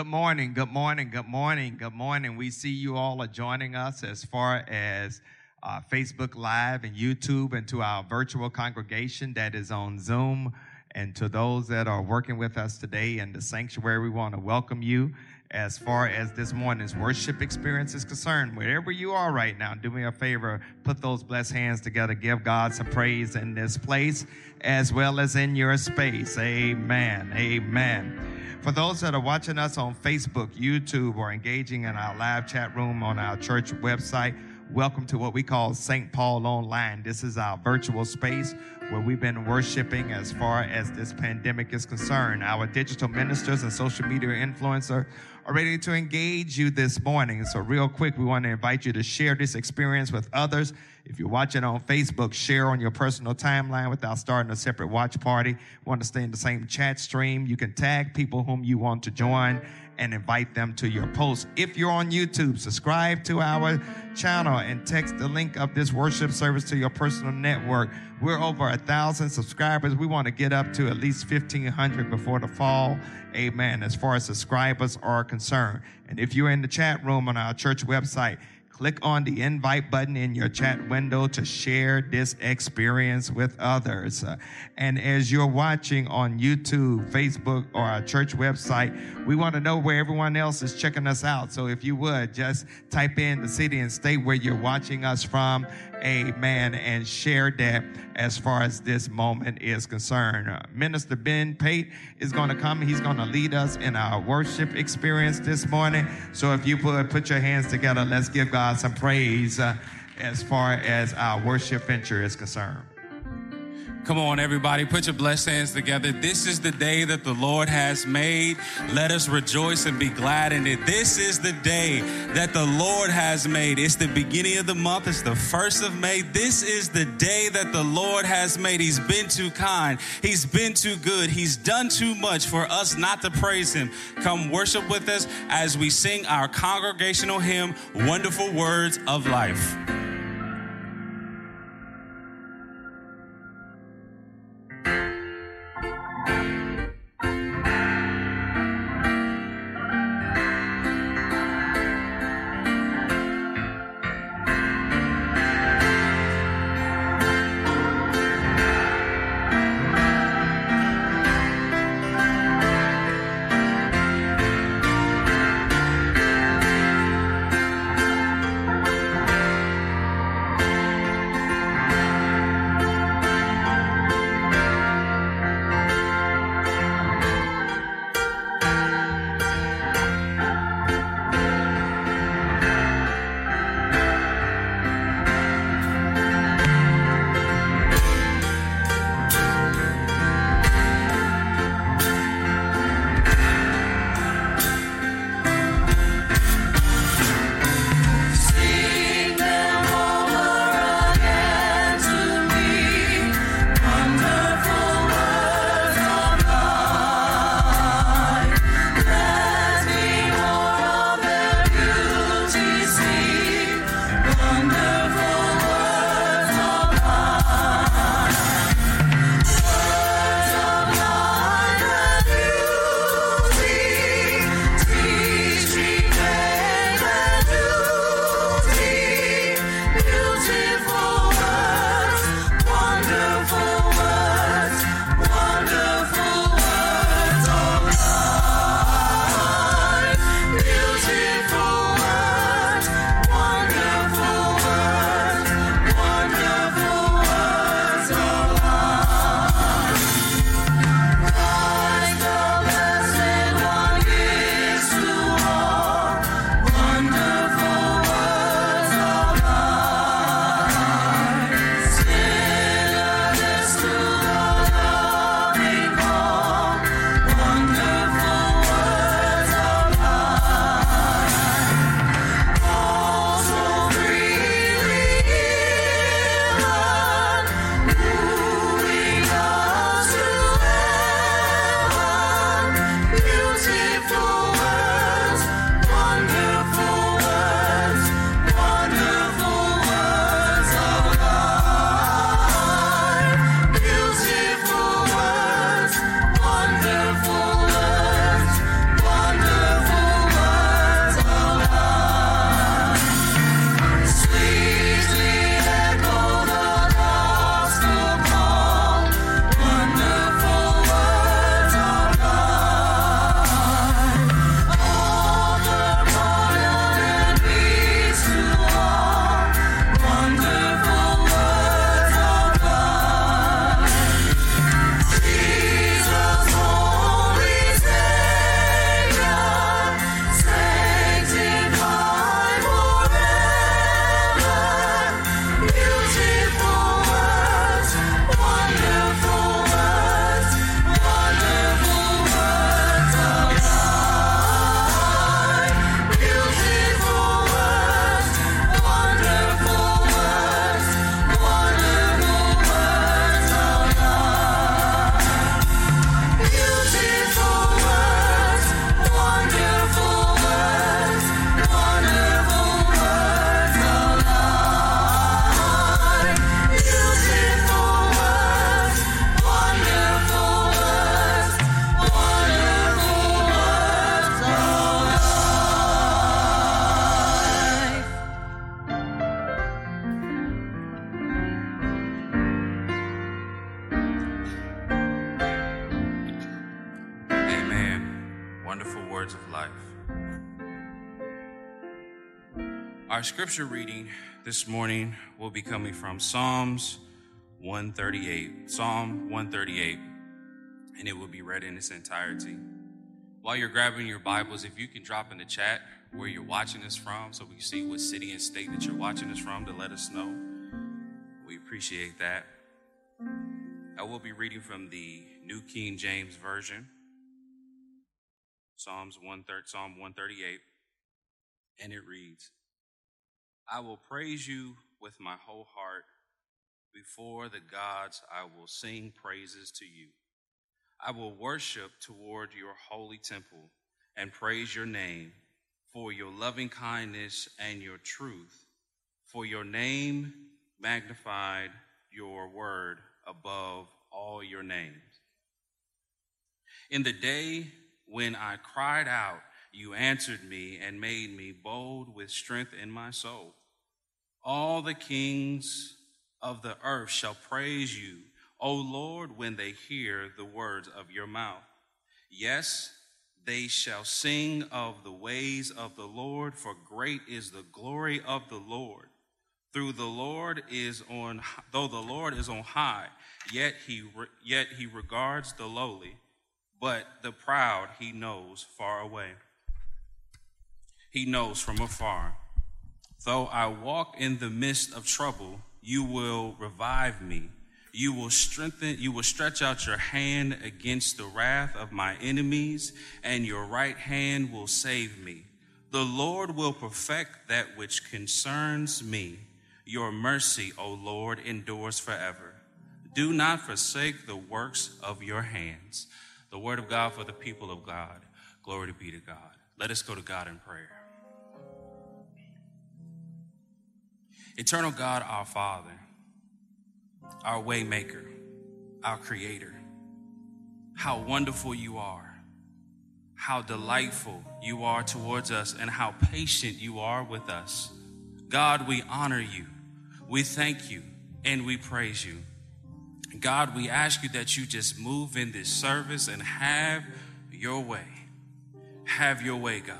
Good morning, good morning, good morning, good morning. We see you all are joining us as far as uh, Facebook Live and YouTube, and to our virtual congregation that is on Zoom, and to those that are working with us today in the sanctuary. We want to welcome you as far as this morning's worship experience is concerned. Wherever you are right now, do me a favor, put those blessed hands together, give God some praise in this place as well as in your space. Amen. Amen. For those that are watching us on Facebook, YouTube, or engaging in our live chat room on our church website, welcome to what we call St. Paul Online. This is our virtual space where we've been worshiping as far as this pandemic is concerned. Our digital ministers and social media influencer are ready to engage you this morning. So, real quick, we want to invite you to share this experience with others. If you're watching on Facebook, share on your personal timeline without starting a separate watch party. Want to stay in the same chat stream? You can tag people whom you want to join and invite them to your post. If you're on YouTube, subscribe to our channel and text the link of this worship service to your personal network. We're over a thousand subscribers. We want to get up to at least 1500 before the fall. Amen. As far as subscribers are concerned. And if you're in the chat room on our church website, click on the invite button in your chat window to share this experience with others. Uh, and as you're watching on YouTube, Facebook, or our church website, we want to know where everyone else is checking us out. So if you would just type in the city and state where you're watching us from, amen, and share that as far as this moment is concerned. Uh, Minister Ben Pate is going to come. He's going to lead us in our worship experience this morning. So if you put, put your hands together, let's give God some praise uh, as far as our worship venture is concerned. Come on, everybody, put your blessed hands together. This is the day that the Lord has made. Let us rejoice and be glad in it. This is the day that the Lord has made. It's the beginning of the month, it's the first of May. This is the day that the Lord has made. He's been too kind, He's been too good, He's done too much for us not to praise Him. Come worship with us as we sing our congregational hymn, Wonderful Words of Life. Scripture reading this morning will be coming from Psalms 138. Psalm 138, and it will be read in its entirety. While you're grabbing your Bibles, if you can drop in the chat where you're watching this from so we can see what city and state that you're watching this from to let us know. We appreciate that. I will be reading from the New King James Version, Psalms 1, Psalm 138, and it reads, I will praise you with my whole heart. Before the gods, I will sing praises to you. I will worship toward your holy temple and praise your name for your loving kindness and your truth. For your name magnified your word above all your names. In the day when I cried out, you answered me and made me bold with strength in my soul. All the kings of the earth shall praise you, O Lord, when they hear the words of your mouth. Yes, they shall sing of the ways of the Lord, for great is the glory of the Lord. Through the Lord is on, though the Lord is on high, yet he, yet he regards the lowly, but the proud he knows far away. He knows from afar. Though I walk in the midst of trouble, you will revive me. You will strengthen, you will stretch out your hand against the wrath of my enemies, and your right hand will save me. The Lord will perfect that which concerns me. Your mercy, O Lord, endures forever. Do not forsake the works of your hands. The word of God for the people of God. Glory be to God. Let us go to God in prayer. Eternal God, our Father, our waymaker, our creator, how wonderful you are, how delightful you are towards us, and how patient you are with us. God, we honor you, we thank you, and we praise you. God, we ask you that you just move in this service and have your way. Have your way, God.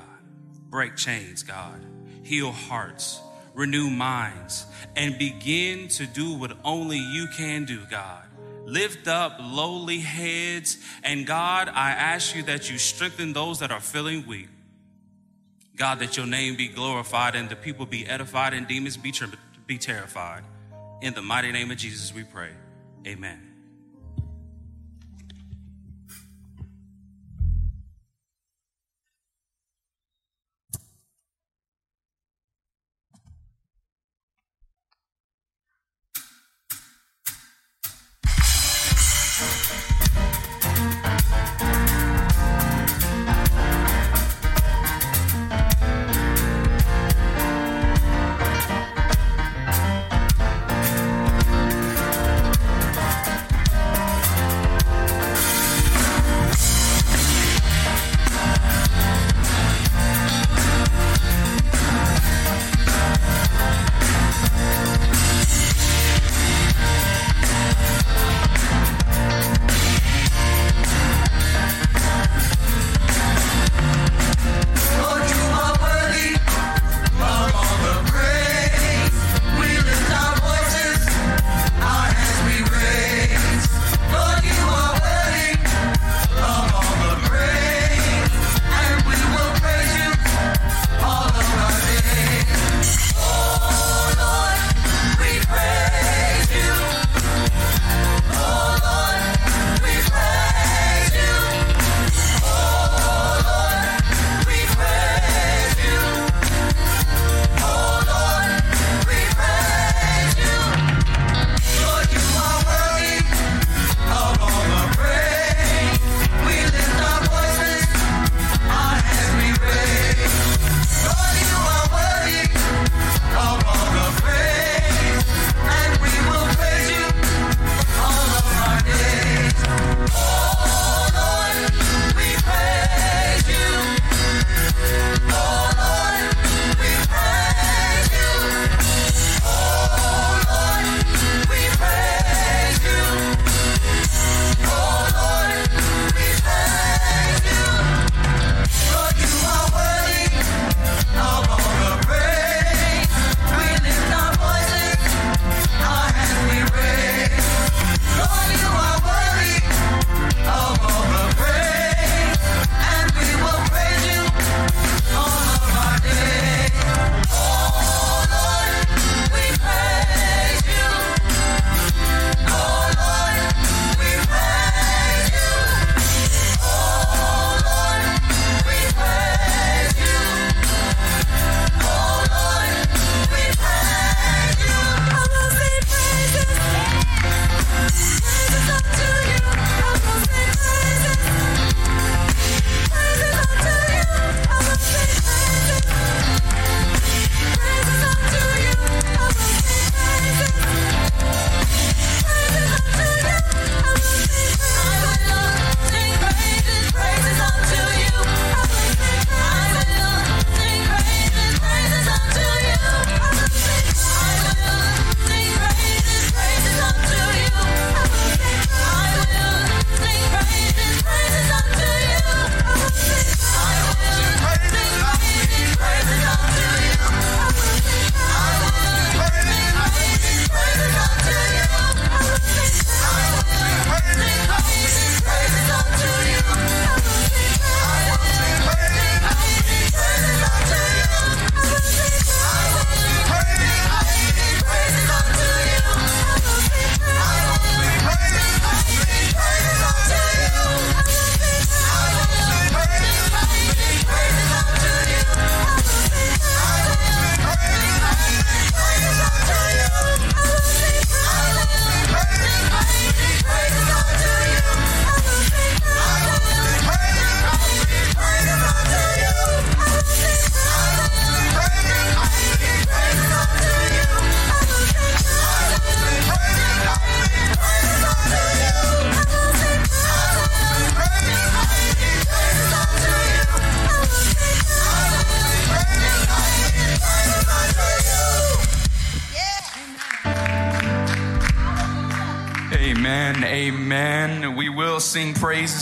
Break chains, God. Heal hearts renew minds, and begin to do what only you can do, God. Lift up lowly heads, and God, I ask you that you strengthen those that are feeling weak. God, that your name be glorified and the people be edified and demons be, be terrified. In the mighty name of Jesus, we pray. Amen.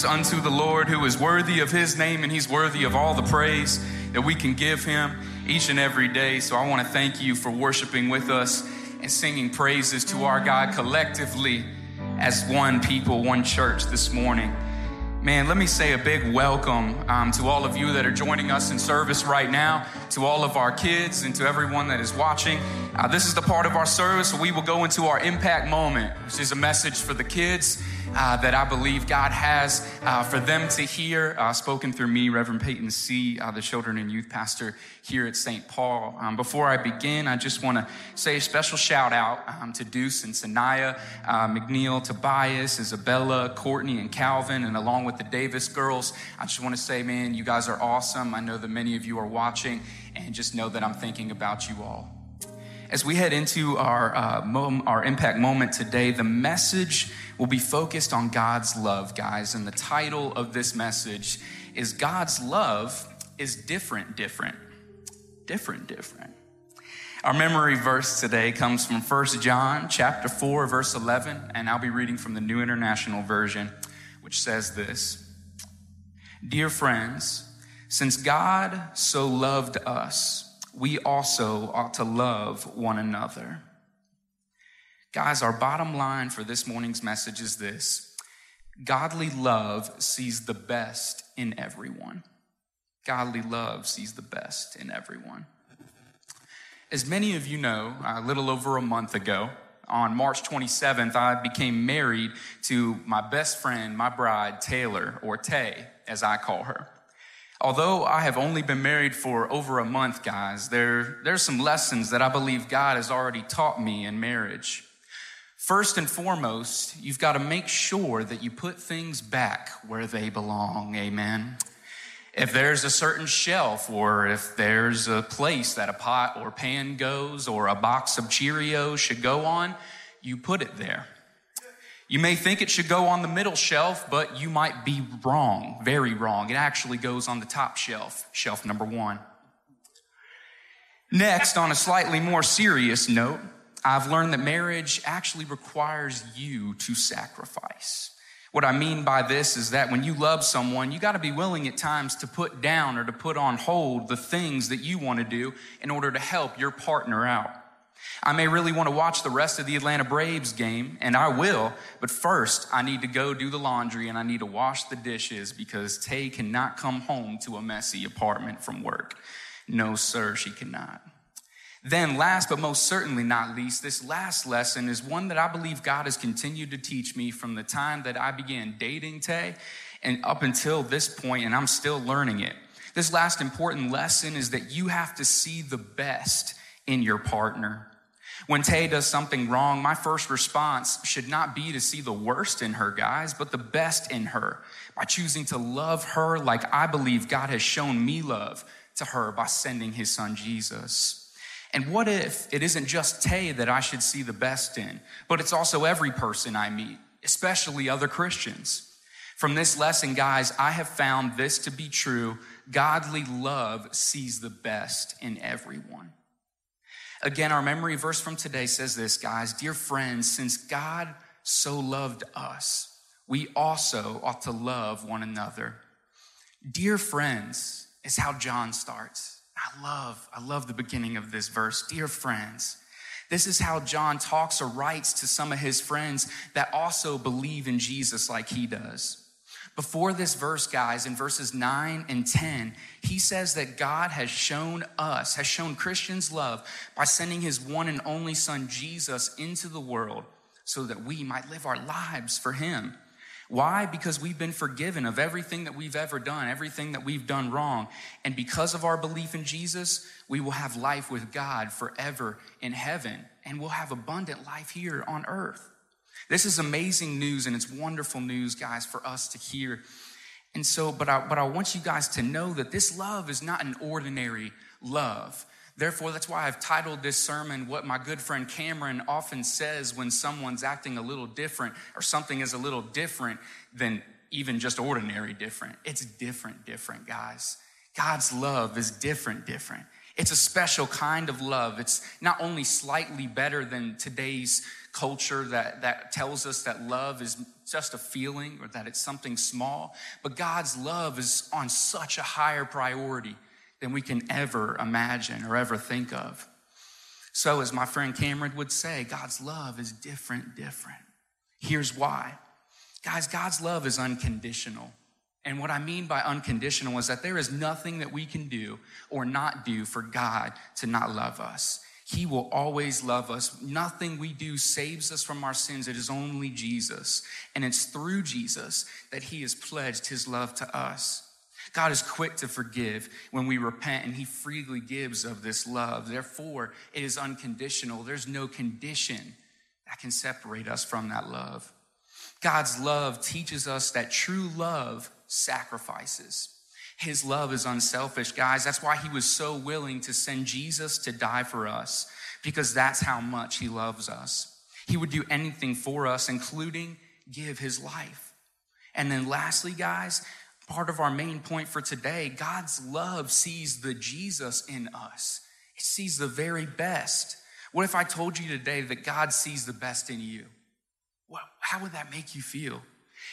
Unto the Lord who is worthy of his name and he's worthy of all the praise that we can give him each and every day. So I want to thank you for worshiping with us and singing praises to our God collectively as one people, one church this morning. Man, let me say a big welcome um, to all of you that are joining us in service right now, to all of our kids, and to everyone that is watching. Uh, this is the part of our service where we will go into our impact moment, which is a message for the kids uh, that I believe God has uh, for them to hear, uh, spoken through me, Reverend Peyton C., uh, the children and youth pastor here at St. Paul. Um, before I begin, I just want to say a special shout out um, to Deuce and Sanaya, uh, McNeil, Tobias, Isabella, Courtney, and Calvin, and along with the Davis girls. I just want to say, man, you guys are awesome. I know that many of you are watching, and just know that I'm thinking about you all. As we head into our, uh, mom, our impact moment today, the message will be focused on God's love, guys. And the title of this message is God's love is different, different. Different, different. Our memory verse today comes from 1 John chapter 4 verse 11 and I'll be reading from the New International Version which says this. Dear friends, since God so loved us, we also ought to love one another. Guys, our bottom line for this morning's message is this Godly love sees the best in everyone. Godly love sees the best in everyone. As many of you know, a little over a month ago, on March 27th, I became married to my best friend, my bride, Taylor, or Tay, as I call her. Although I have only been married for over a month, guys, there, there's some lessons that I believe God has already taught me in marriage. First and foremost, you've got to make sure that you put things back where they belong. Amen. If there's a certain shelf, or if there's a place that a pot or pan goes, or a box of Cheerios should go on, you put it there. You may think it should go on the middle shelf, but you might be wrong, very wrong. It actually goes on the top shelf, shelf number one. Next, on a slightly more serious note, I've learned that marriage actually requires you to sacrifice. What I mean by this is that when you love someone, you got to be willing at times to put down or to put on hold the things that you want to do in order to help your partner out. I may really want to watch the rest of the Atlanta Braves game, and I will, but first I need to go do the laundry and I need to wash the dishes because Tay cannot come home to a messy apartment from work. No, sir, she cannot. Then, last but most certainly not least, this last lesson is one that I believe God has continued to teach me from the time that I began dating Tay and up until this point, and I'm still learning it. This last important lesson is that you have to see the best in your partner. When Tay does something wrong, my first response should not be to see the worst in her, guys, but the best in her by choosing to love her like I believe God has shown me love to her by sending his son Jesus. And what if it isn't just Tay that I should see the best in, but it's also every person I meet, especially other Christians? From this lesson, guys, I have found this to be true. Godly love sees the best in everyone. Again, our memory verse from today says this, guys Dear friends, since God so loved us, we also ought to love one another. Dear friends is how John starts. I love, I love the beginning of this verse. Dear friends, this is how John talks or writes to some of his friends that also believe in Jesus like he does. Before this verse, guys, in verses 9 and 10, he says that God has shown us, has shown Christians love by sending his one and only son, Jesus, into the world so that we might live our lives for him. Why? Because we've been forgiven of everything that we've ever done, everything that we've done wrong. And because of our belief in Jesus, we will have life with God forever in heaven, and we'll have abundant life here on earth. This is amazing news and it's wonderful news, guys, for us to hear. And so, but I, but I want you guys to know that this love is not an ordinary love. Therefore, that's why I've titled this sermon what my good friend Cameron often says when someone's acting a little different or something is a little different than even just ordinary different. It's different, different, guys. God's love is different, different. It's a special kind of love. It's not only slightly better than today's culture that, that tells us that love is just a feeling or that it's something small, but God's love is on such a higher priority than we can ever imagine or ever think of. So, as my friend Cameron would say, God's love is different, different. Here's why. Guys, God's love is unconditional. And what I mean by unconditional is that there is nothing that we can do or not do for God to not love us. He will always love us. Nothing we do saves us from our sins. It is only Jesus. And it's through Jesus that He has pledged His love to us. God is quick to forgive when we repent, and He freely gives of this love. Therefore, it is unconditional. There's no condition that can separate us from that love. God's love teaches us that true love sacrifices. His love is unselfish, guys. That's why he was so willing to send Jesus to die for us, because that's how much he loves us. He would do anything for us, including give his life. And then, lastly, guys, part of our main point for today God's love sees the Jesus in us, it sees the very best. What if I told you today that God sees the best in you? Well, how would that make you feel?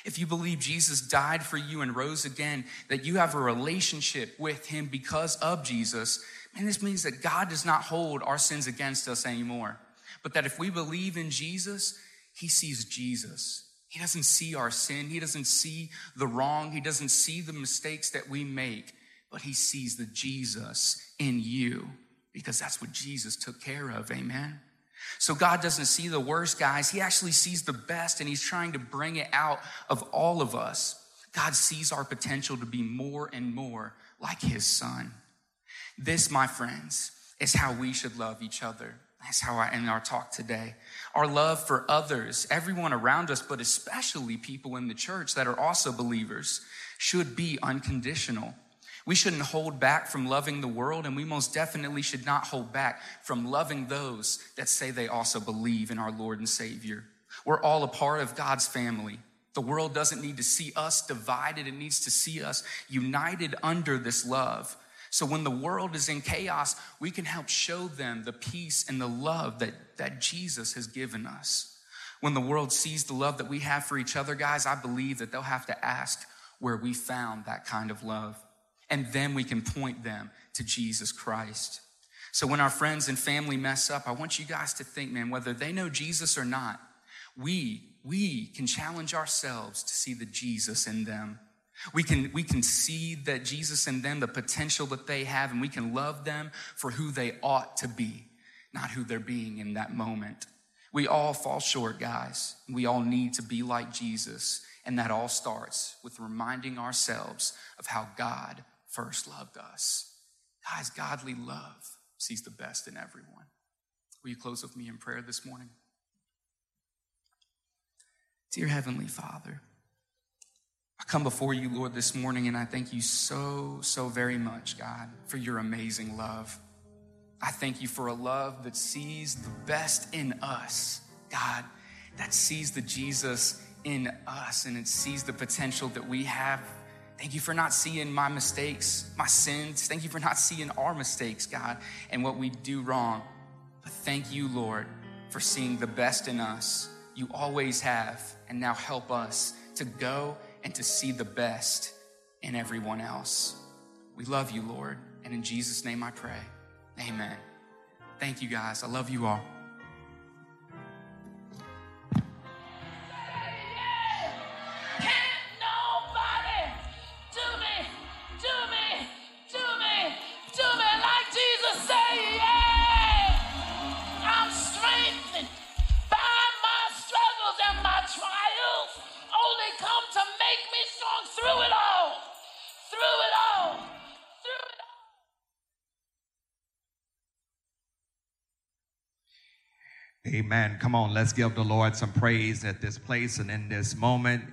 If you believe Jesus died for you and rose again, that you have a relationship with him because of Jesus, and this means that God does not hold our sins against us anymore. But that if we believe in Jesus, he sees Jesus. He doesn't see our sin. He doesn't see the wrong. He doesn't see the mistakes that we make, but he sees the Jesus in you because that's what Jesus took care of. Amen. So God doesn't see the worst, guys. He actually sees the best and He's trying to bring it out of all of us. God sees our potential to be more and more like His Son. This, my friends, is how we should love each other. That's how I end our talk today. Our love for others, everyone around us, but especially people in the church that are also believers, should be unconditional. We shouldn't hold back from loving the world, and we most definitely should not hold back from loving those that say they also believe in our Lord and Savior. We're all a part of God's family. The world doesn't need to see us divided, it needs to see us united under this love. So when the world is in chaos, we can help show them the peace and the love that, that Jesus has given us. When the world sees the love that we have for each other, guys, I believe that they'll have to ask where we found that kind of love and then we can point them to Jesus Christ. So when our friends and family mess up, I want you guys to think, man, whether they know Jesus or not, we, we can challenge ourselves to see the Jesus in them. We can, we can see that Jesus in them, the potential that they have, and we can love them for who they ought to be, not who they're being in that moment. We all fall short, guys. We all need to be like Jesus. And that all starts with reminding ourselves of how God first loved us. Guys, godly love sees the best in everyone. Will you close with me in prayer this morning? Dear Heavenly Father, I come before you, Lord, this morning, and I thank you so, so very much, God, for your amazing love. I thank you for a love that sees the best in us, God, that sees the Jesus in us and it sees the potential that we have Thank you for not seeing my mistakes, my sins. Thank you for not seeing our mistakes, God, and what we do wrong. But thank you, Lord, for seeing the best in us. You always have, and now help us to go and to see the best in everyone else. We love you, Lord, and in Jesus' name I pray. Amen. Thank you, guys. I love you all. Amen. Come on, let's give the Lord some praise at this place and in this moment.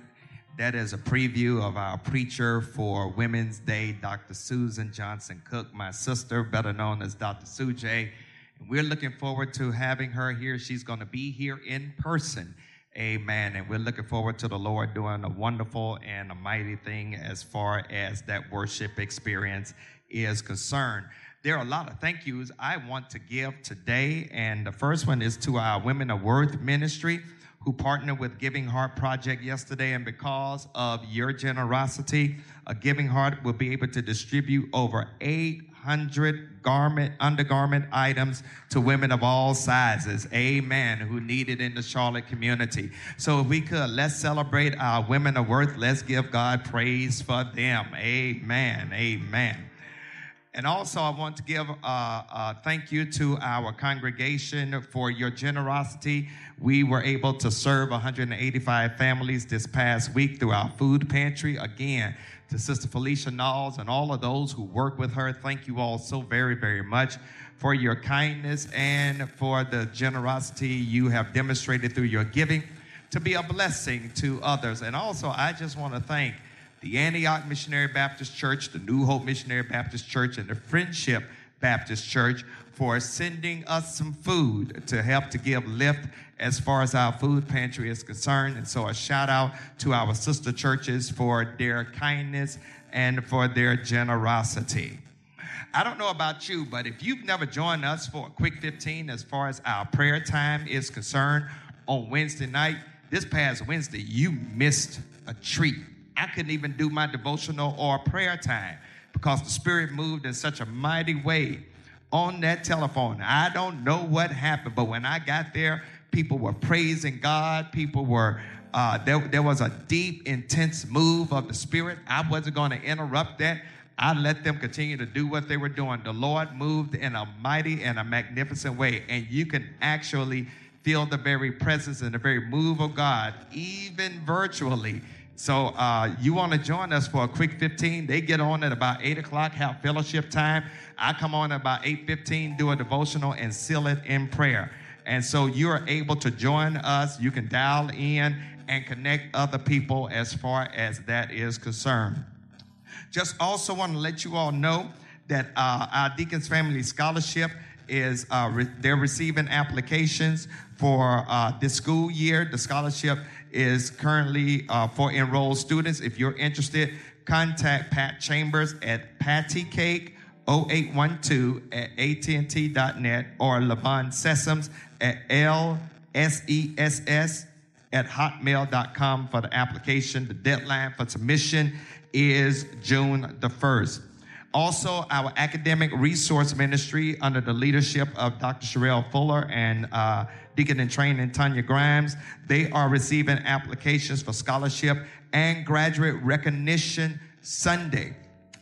That is a preview of our preacher for Women's Day, Dr. Suzan Johnson Cook, my sister, better known as Dr. Sujay. And we're looking forward to having her here. She's going to be here in person. Amen. And we're looking forward to the Lord doing a wonderful and a mighty thing as far as that worship experience is concerned. There are a lot of thank yous I want to give today, and the first one is to our Women of Worth ministry who partnered with Giving Heart Project yesterday, and because of your generosity, a Giving Heart will be able to distribute over 800 garment, undergarment items to women of all sizes, amen, who need it in the Charlotte community. So if we could, let's celebrate our women of worth. Let's give God praise for them, amen, amen. And also, I want to give a, a, thank you to our congregation for your generosity. We were able to serve 185 families this past week through our food pantry. Again, to Sister Felicia Knowles and all of those who work with her, thank you all so very, very much for your kindness and for the generosity you have demonstrated through your giving to be a blessing to others. And also, I just want to thank the Antioch Missionary Baptist Church, the New Hope Missionary Baptist Church, and the Friendship Baptist Church for sending us some food to help to give lift as far as our food pantry is concerned. And so a shout out to our sister churches for their kindness and for their generosity. I don't know about you, but if you've never joined us for a quick 15 as far as our prayer time is concerned on Wednesday night, this past Wednesday, you missed a treat I couldn't even do my devotional or prayer time because the Spirit moved in such a mighty way on that telephone. I don't know what happened, but when I got there, people were praising God. People were, uh, there, there was a deep, intense move of the Spirit. I wasn't going to interrupt that. I let them continue to do what they were doing. The Lord moved in a mighty and a magnificent way, and you can actually feel the very presence and the very move of God, even virtually so uh, you want to join us for a quick 15? They get on at about 8 o'clock, have fellowship time. I come on at about 8.15, do a devotional, and seal it in prayer. And so you are able to join us. You can dial in and connect other people as far as that is concerned. Just also want to let you all know that uh, our Deacons Family Scholarship is uh, re- they're receiving applications for uh, this school year. The scholarship is currently uh, for enrolled students. If you're interested, contact Pat Chambers at pattycake 0812 at AT&T.net or Levon Sessoms at LSESS at hotmail.com for the application. The deadline for submission is June the 1st. Also, our academic resource ministry under the leadership of Dr. Sherelle Fuller and uh, Deacon in Training Tanya Grimes, they are receiving applications for scholarship and graduate recognition Sunday.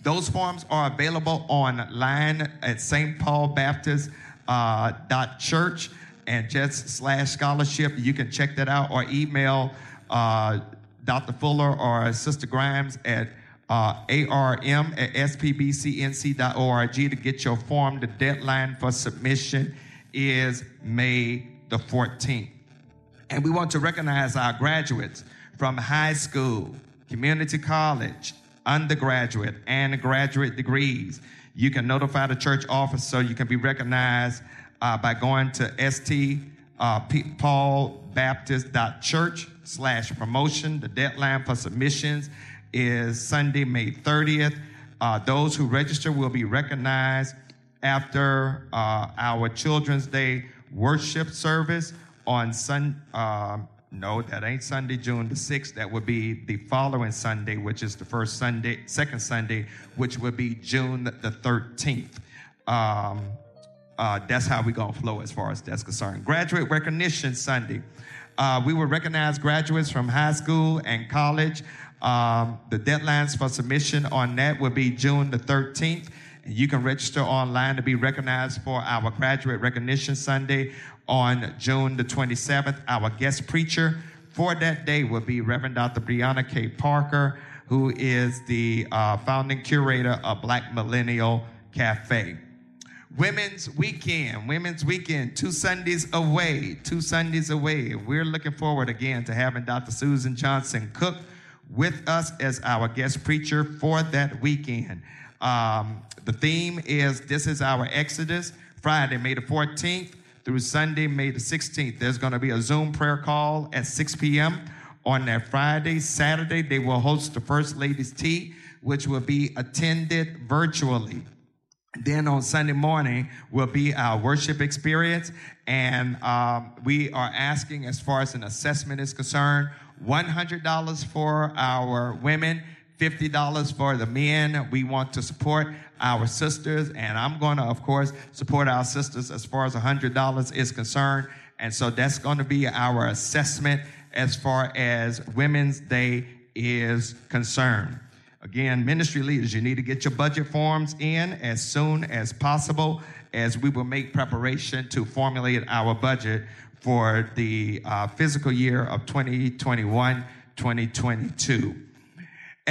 Those forms are available online at St. Paul Baptist uh, dot church and just slash scholarship. You can check that out or email uh, Dr. Fuller or Sister Grimes at uh, ARM at spbcnc.org to get your form. The deadline for submission is May the 14th. And we want to recognize our graduates from high school, community college, undergraduate, and graduate degrees. You can notify the church office so you can be recognized uh, by going to st uh, paul baptist.church slash promotion. The deadline for submissions is Sunday, May 30th. Uh, those who register will be recognized after uh, our Children's Day worship service on Sun. Uh, no, that ain't Sunday, June the 6th. That would be the following Sunday, which is the first Sunday, second Sunday, which would be June the 13th. Um, uh, that's how going to flow as far as that's concerned. Graduate Recognition Sunday. Uh, we will recognize graduates from high school and college. Um, the deadlines for submission on that will be June the 13th. You can register online to be recognized for our Graduate Recognition Sunday on June the 27th. Our guest preacher for that day will be Reverend Dr. Brianna K. Parker, who is the uh, founding curator of Black Millennial Cafe. Women's Weekend, Women's Weekend, two Sundays away, two Sundays away. We're looking forward again to having Dr. Suzan Johnson Cook with us as our guest preacher for that weekend. Um, the theme is This is Our Exodus, Friday, May the 14th through Sunday, May the 16th. There's going to be a Zoom prayer call at 6 p.m. on that Friday. Saturday, they will host the First Ladies' Tea, which will be attended virtually. Then on Sunday morning will be our worship experience, and um, we are asking, as far as an assessment is concerned, $100 for our women, $50 for the men. We want to support our sisters, and I'm going to, of course, support our sisters as far as $100 is concerned. And so that's going to be our assessment as far as Women's Day is concerned. Again, ministry leaders, you need to get your budget forms in as soon as possible as we will make preparation to formulate our budget for the uh, fiscal year of 2021 2022.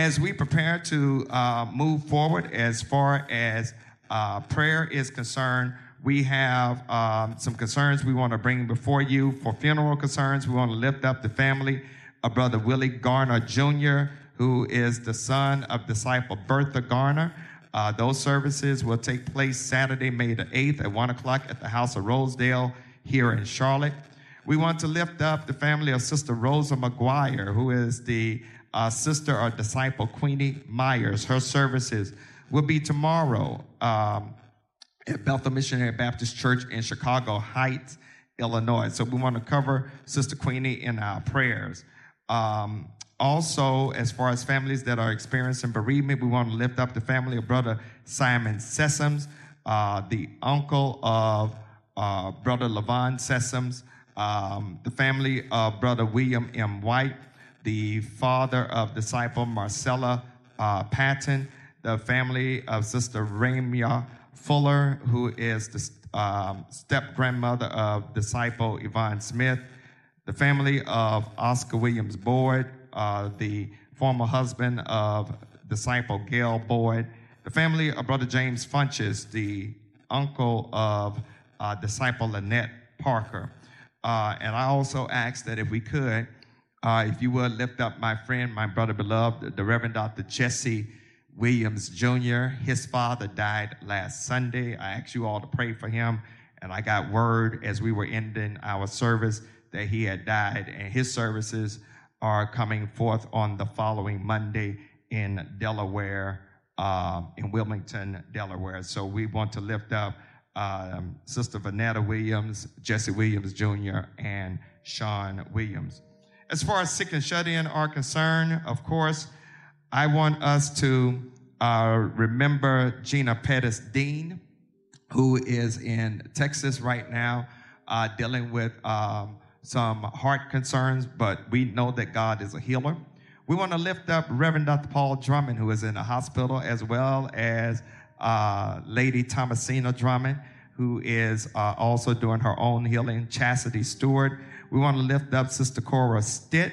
As we prepare to uh, move forward as far as uh, prayer is concerned, we have um, some concerns we want to bring before you. For funeral concerns, we want to lift up the family of Brother Willie Garner Jr., who is the son of disciple Bertha Garner. Uh, those services will take place Saturday, May the 8th at 1 o'clock at the House of Rosedale here in Charlotte. We want to lift up the family of Sister Rosa McGuire, who is the uh, sister or disciple Queenie Myers. Her services will be tomorrow. Um, at Bethel Missionary Baptist Church in Chicago Heights, Illinois. So we want to cover Sister Queenie in our prayers. Um, also, as far as families that are experiencing bereavement, we want to lift up the family of Brother Simon Sessoms, uh, the uncle of uh, Brother Levon Sessoms, um, the family of Brother William M. White, the father of disciple Marcella uh, Patton, the family of Sister Ramya Fuller, who is the um, step grandmother of disciple Yvonne Smith, the family of Oscar Williams Boyd, uh, the former husband of disciple Gail Boyd, the family of Brother James Funches, the uncle of uh, disciple Lynette Parker. Uh, and I also ask that if we could, uh, if you would lift up my friend, my brother beloved, the Reverend Dr. Jesse Williams Jr. His father died last Sunday. I asked you all to pray for him, and I got word as we were ending our service that he had died, and his services are coming forth on the following Monday in Delaware, uh, in Wilmington, Delaware. So we want to lift up um, Sister Vanetta Williams, Jesse Williams Jr., and Sean Williams. As far as sick and shut in are concerned, of course, I want us to uh, remember Gina Pettis Dean, who is in Texas right now, uh, dealing with um, some heart concerns, but we know that God is a healer. We want to lift up Reverend Dr. Paul Drummond, who is in the hospital, as well as uh, Lady Thomasina Drummond, who is uh, also doing her own healing. Chastity Stewart. We want to lift up Sister Cora Stitt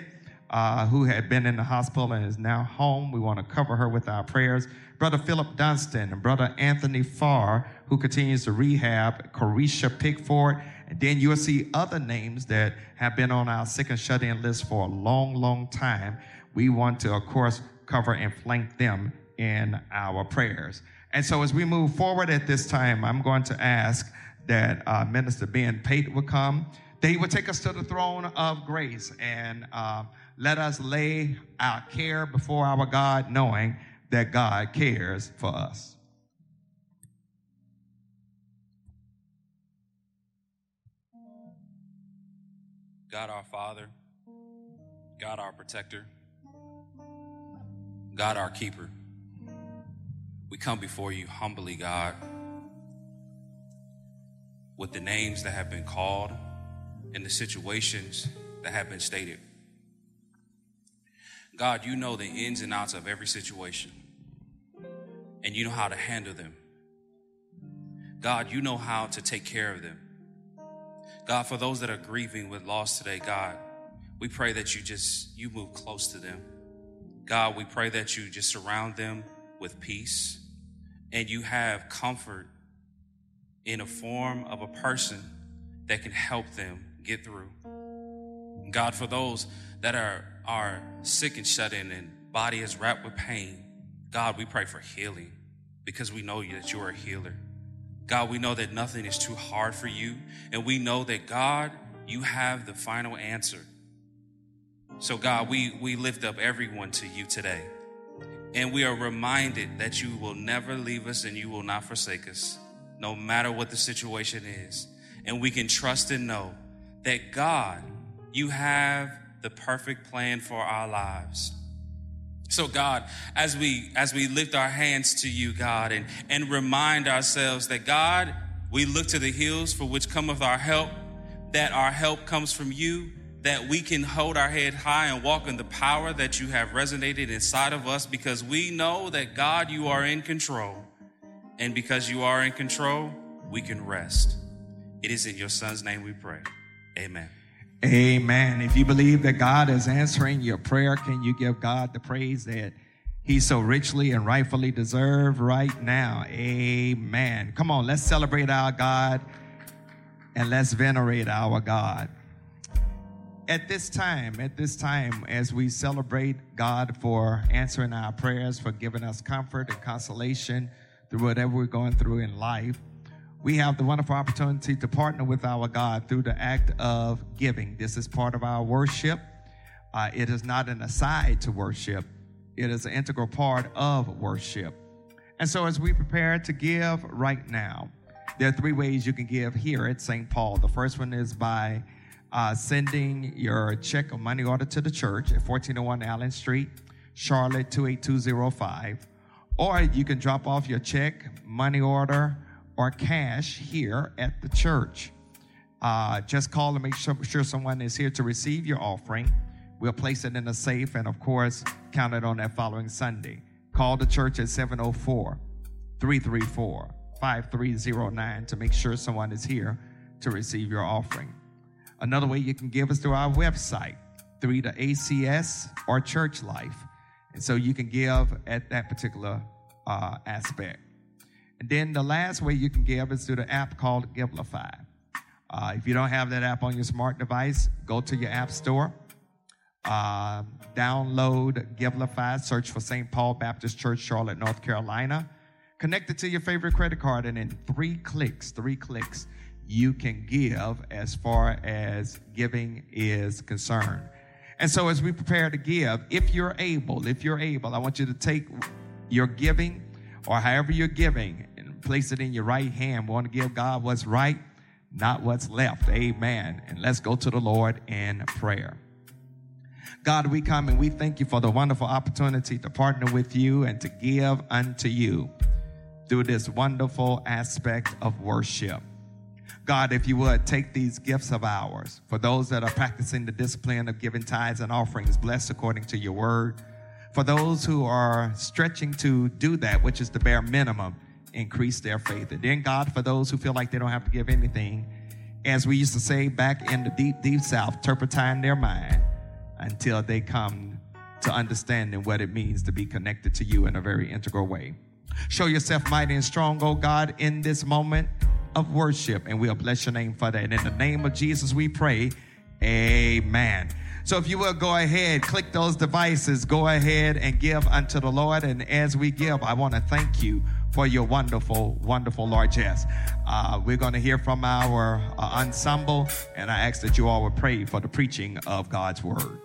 uh, who had been in the hospital and is now home. We want to cover her with our prayers. Brother Philip Dunstan and Brother Anthony Farr, who continues to rehab, Carisha Pickford. And then you'll see other names that have been on our sick and shut in list for a long, long time. We want to, of course, cover and flank them in our prayers. And so as we move forward at this time, I'm going to ask that uh, Minister Ben Pate would come, that he would take us to the throne of grace and uh, let us lay our care before our God, knowing that God cares for us. God our Father, God our protector, God our keeper, we come before you humbly, God, with the names that have been called and the situations that have been stated. God, you know the ins and outs of every situation, and you know how to handle them. God, you know how to take care of them. God, for those that are grieving with loss today, God, we pray that you just you move close to them. God, we pray that you just surround them with peace and you have comfort in a form of a person that can help them get through. God, for those that are are sick and shut in and body is wrapped with pain, God, we pray for healing because we know that you are a healer. God, we know that nothing is too hard for you. And we know that, God, you have the final answer. So, God, we, we lift up everyone to you today. And we are reminded that you will never leave us and you will not forsake us, no matter what the situation is. And we can trust and know that God, you have the perfect plan for our lives. So God, as we as we lift our hands to you, God, and, and remind ourselves that God, we look to the hills for which cometh our help, that our help comes from you, that we can hold our head high and walk in the power that you have resonated inside of us because we know that God, you are in control. And because you are in control, we can rest. It is in your son's name we pray. Amen. Amen. If you believe that God is answering your prayer, can you give God the praise that He so richly and rightfully deserves right now? Amen. Come on, let's celebrate our God and let's venerate our God. At this time, at this time, as we celebrate God for answering our prayers, for giving us comfort and consolation through whatever we're going through in life, we have the wonderful opportunity to partner with our God through the act of giving. This is part of our worship. Uh, it is not an aside to worship, it is an integral part of worship. And so, as we prepare to give right now, there are three ways you can give here at St. Paul. The first one is by uh, sending your check or money order to the church at 1401 Allen Street, Charlotte 28205. Or you can drop off your check, money order, or cash here at the church. Uh, just call to make sure, sure someone is here to receive your offering. We'll place it in a safe and, of course, count it on that following Sunday. Call the church at 704 334 5309 to make sure someone is here to receive your offering. Another way you can give is through our website, through the ACS or Church Life. And so you can give at that particular uh, aspect. And then the last way you can give is through the app called Givelify. Uh, if you don't have that app on your smart device, go to your app store, uh, download Givelify, search for St. Paul Baptist Church, Charlotte, North Carolina. Connect it to your favorite credit card, and in three clicks, three clicks, you can give as far as giving is concerned. And so, as we prepare to give, if you're able, if you're able, I want you to take your giving or however you're giving and place it in your right hand. We want to give God what's right, not what's left. Amen. And let's go to the Lord in prayer. God, we come and we thank you for the wonderful opportunity to partner with you and to give unto you through this wonderful aspect of worship. God, if you would take these gifts of ours for those that are practicing the discipline of giving tithes and offerings, blessed according to your word. For those who are stretching to do that, which is the bare minimum, increase their faith. And then, God, for those who feel like they don't have to give anything, as we used to say back in the deep, deep South, turpentine their mind until they come to understanding what it means to be connected to you in a very integral way. Show yourself mighty and strong, oh God, in this moment of worship, and we'll bless your name for that. And in the name of Jesus, we pray, Amen. So if you will go ahead, click those devices, go ahead and give unto the Lord. And as we give, I want to thank you for your wonderful, wonderful largesse. Uh, we're going to hear from our uh, ensemble, and I ask that you all would pray for the preaching of God's word.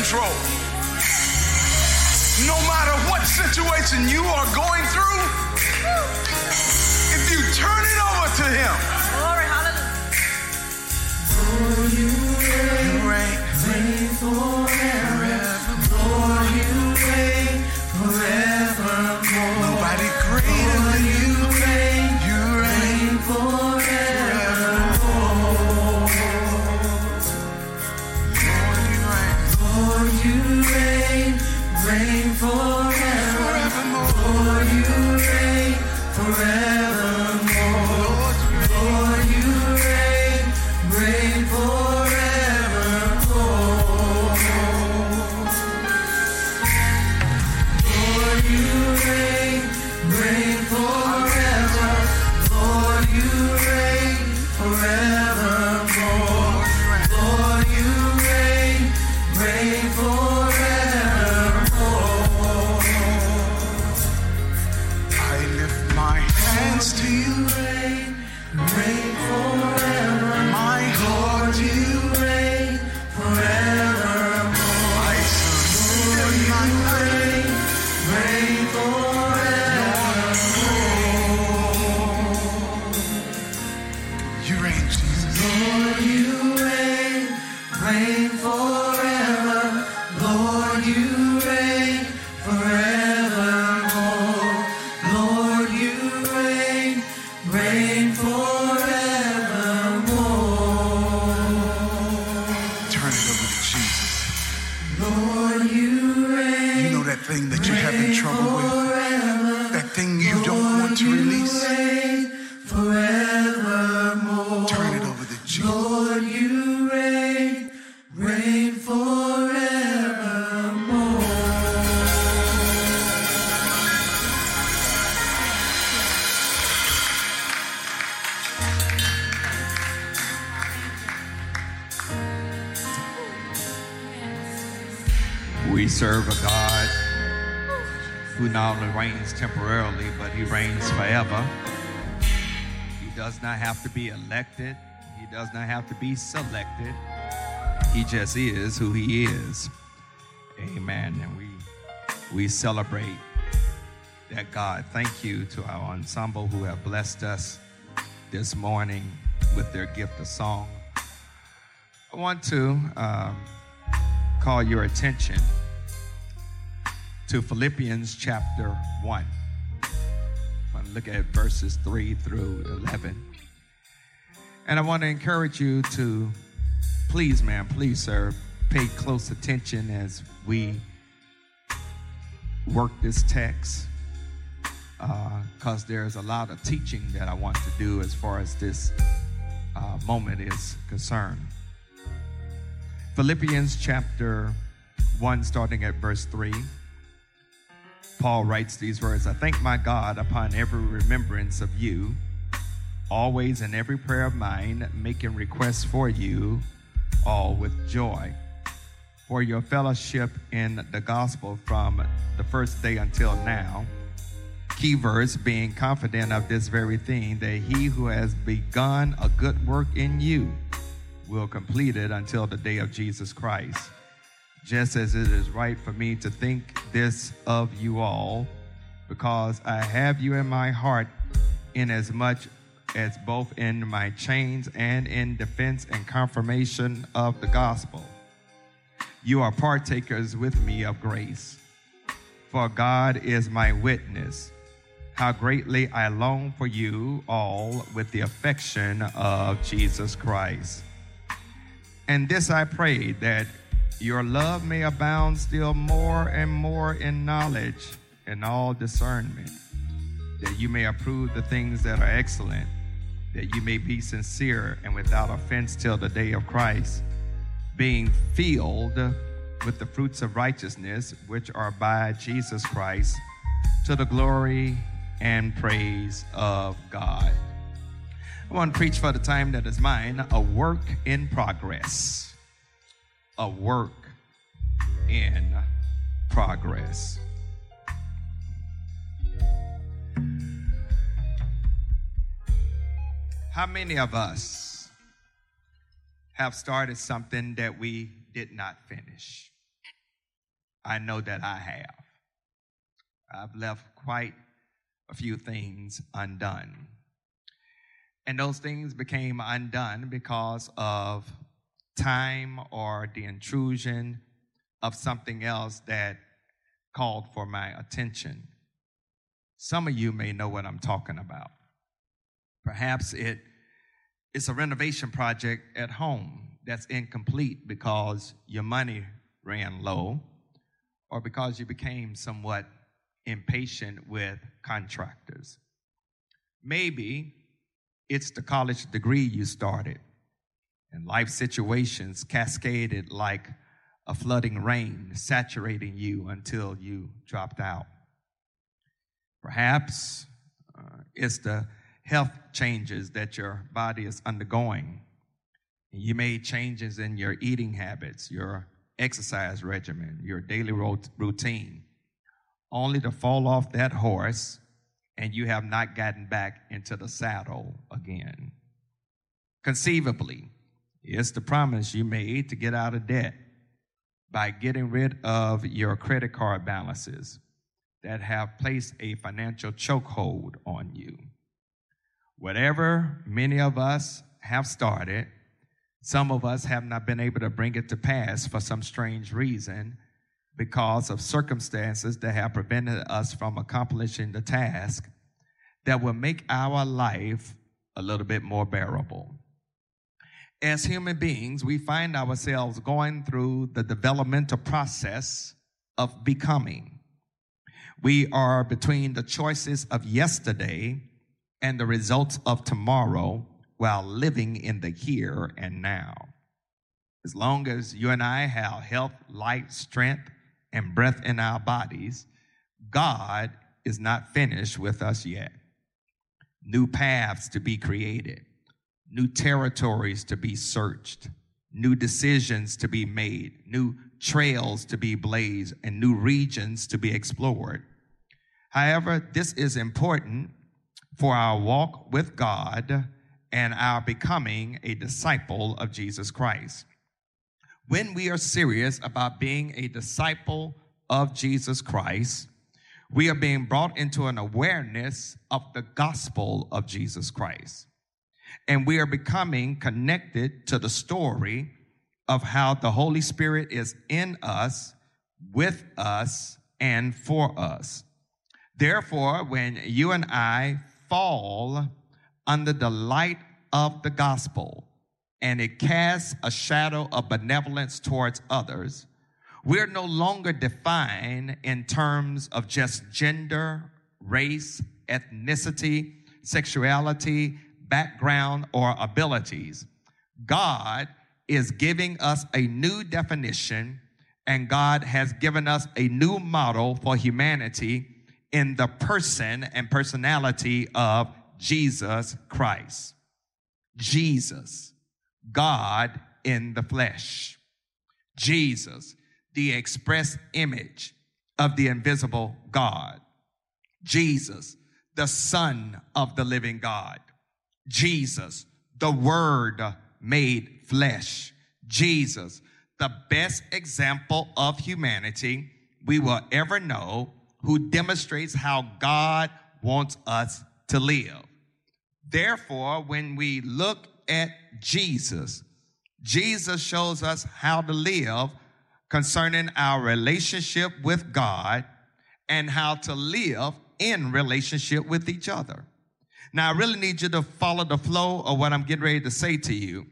control. No matter what situation you are going through, if you turn it over to Him, glory, hallelujah. You reign, reign forever. Elected, he does not have to be selected. He just is who he is. Amen. And we we celebrate that God. Thank you to our ensemble who have blessed us this morning with their gift of song. I want to um, call your attention to Philippians chapter 1. I want to look at verses 3 through 11. And I want to encourage you to please, ma'am, please, sir, pay close attention as we work this text because uh, there's a lot of teaching that I want to do as far as this uh, moment is concerned. Philippians chapter 1, starting at verse 3, Paul writes these words I thank my God upon every remembrance of you, always in every prayer of mine, making requests for you all with joy. For your fellowship in the gospel from the first day until now. Key verse being confident of this very thing, that he who has begun a good work in you will complete it until the day of Jesus Christ. Just as it is right for me to think this of you all, because I have you in my heart, inasmuch as both in my chains and in defense and confirmation of the gospel, you are partakers with me of grace. For God is my witness, how greatly I long for you all with the affection of Jesus Christ. And this I pray that your love may abound still more and more in knowledge and all discernment, that you may approve the things that are excellent, that you may be sincere and without offense till the day of Christ, being filled with the fruits of righteousness which are by Jesus Christ, to the glory and praise of God. I want to preach for the time that is mine a work in progress. A work in progress. How many of us have started something that we did not finish? I know that I have. I've left quite a few things undone. And those things became undone because of time or the intrusion of something else that called for my attention. Some of you may know what I'm talking about. Perhaps it it's a renovation project at home that's incomplete because your money ran low or because you became somewhat impatient with contractors. Maybe it's the college degree you started, and life situations cascaded like a flooding rain, saturating you until you dropped out. Perhaps uh, it's the health changes that your body is undergoing. You made changes in your eating habits, your exercise regimen, your daily routine, only to fall off that horse and you have not gotten back into the saddle again. Conceivably, it's the promise you made to get out of debt by getting rid of your credit card balances that have placed a financial chokehold on you. Whatever many of us have started, some of us have not been able to bring it to pass for some strange reason because of circumstances that have prevented us from accomplishing the task that will make our life a little bit more bearable. As human beings, we find ourselves going through the developmental process of becoming. We are between the choices of yesterday and the results of tomorrow while living in the here and now. As long as you and I have health, life, strength, and breath in our bodies, God is not finished with us yet. New paths to be created, new territories to be searched, new decisions to be made, new trails to be blazed and new regions to be explored. However, this is important for our walk with God and our becoming a disciple of Jesus Christ. When we are serious about being a disciple of Jesus Christ, we are being brought into an awareness of the gospel of Jesus Christ. And we are becoming connected to the story of how the Holy Spirit is in us, with us, and for us. Therefore, when you and I fall under the light of the gospel and it casts a shadow of benevolence towards others, we're no longer defined in terms of just gender, race, ethnicity, sexuality, background, or abilities. God is giving us a new definition, and God has given us a new model for humanity in the person and personality of Jesus Christ. Jesus, God in the flesh. Jesus, the express image of the invisible God. Jesus, the Son of the living God. Jesus, the Word made flesh. Jesus, the best example of humanity we will ever know, who demonstrates how God wants us to live. Therefore, when we look at Jesus, Jesus shows us how to live concerning our relationship with God and how to live in relationship with each other. Now, I really need you to follow the flow of what I'm getting ready to say to you.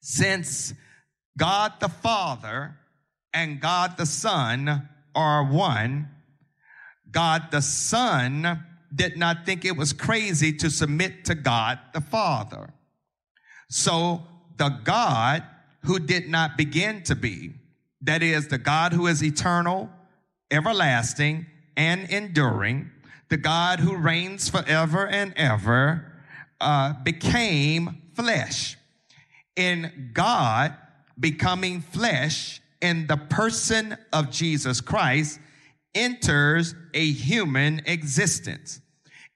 Since God the Father and God the Son are one, God the Son did not think it was crazy to submit to God the Father. So the God who did not begin to be, that is, the God who is eternal, everlasting, and enduring, the God who reigns forever and ever, uh, became flesh. In God becoming flesh in the person of Jesus Christ enters a human existence.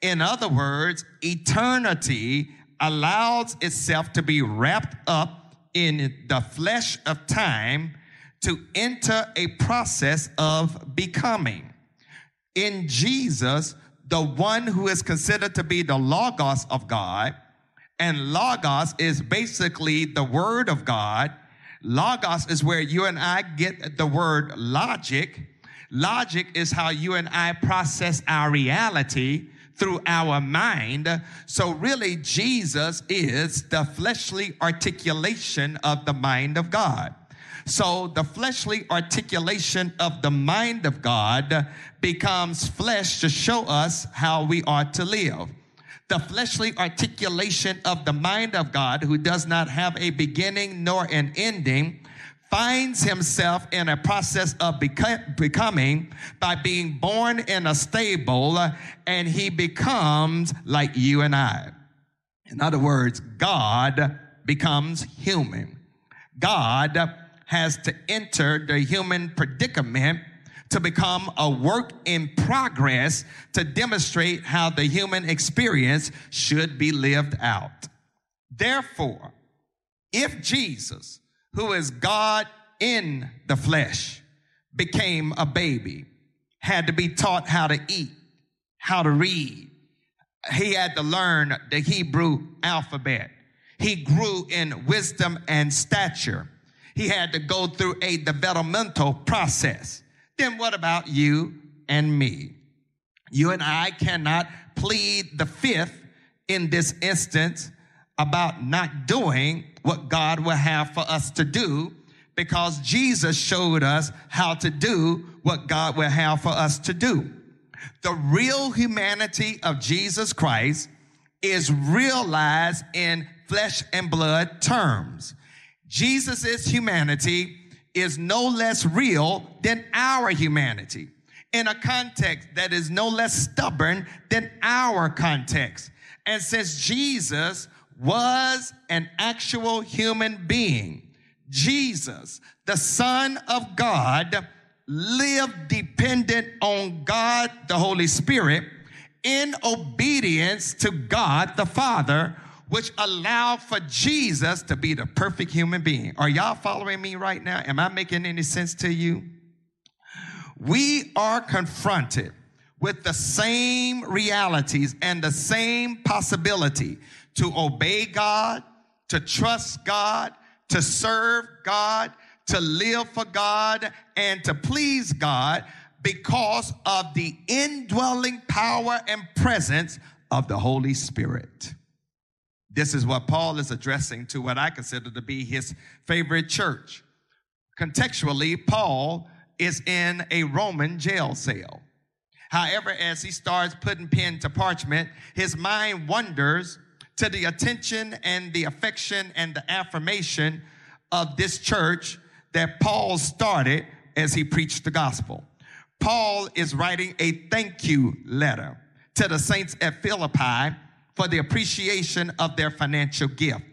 In other words, eternity allows itself to be wrapped up in the flesh of time to enter a process of becoming. In Jesus, the one who is considered to be the Logos of God, and Logos is basically the Word of God. Logos is where you and I get the word logic. Logic is how you and I process our reality through our mind. So, really, Jesus is the fleshly articulation of the mind of God. So, the fleshly articulation of the mind of God becomes flesh to show us how we are to live. The fleshly articulation of the mind of God, who does not have a beginning nor an ending, finds himself in a process of becoming by being born in a stable uh, and he becomes like you and I. In other words, God becomes human. God has to enter the human predicament to become a work in progress to demonstrate how the human experience should be lived out. Therefore, if Jesus who is God in the flesh, became a baby, had to be taught how to eat, how to read. He had to learn the Hebrew alphabet. He grew in wisdom and stature. He had to go through a developmental process. Then what about you and me? You and I cannot plead the fifth in this instance about not doing what God will have for us to do because Jesus showed us how to do what God will have for us to do. The real humanity of Jesus Christ is realized in flesh and blood terms. Jesus' humanity is no less real than our humanity in a context that is no less stubborn than our context. And since Jesus was an actual human being. Jesus, the Son of God, lived dependent on God, the Holy Spirit, in obedience to God the Father, which allowed for Jesus to be the perfect human being. Are y'all following me right now? Am I making any sense to you? We are confronted with the same realities and the same possibility to obey God, to trust God, to serve God, to live for God, and to please God because of the indwelling power and presence of the Holy Spirit. This is what Paul is addressing to what I consider to be his favorite church. Contextually, Paul is in a Roman jail cell. However, as he starts putting pen to parchment, his mind wanders to the attention and the affection and the affirmation of this church that Paul started as he preached the gospel. Paul is writing a thank you letter to the saints at Philippi for the appreciation of their financial gift.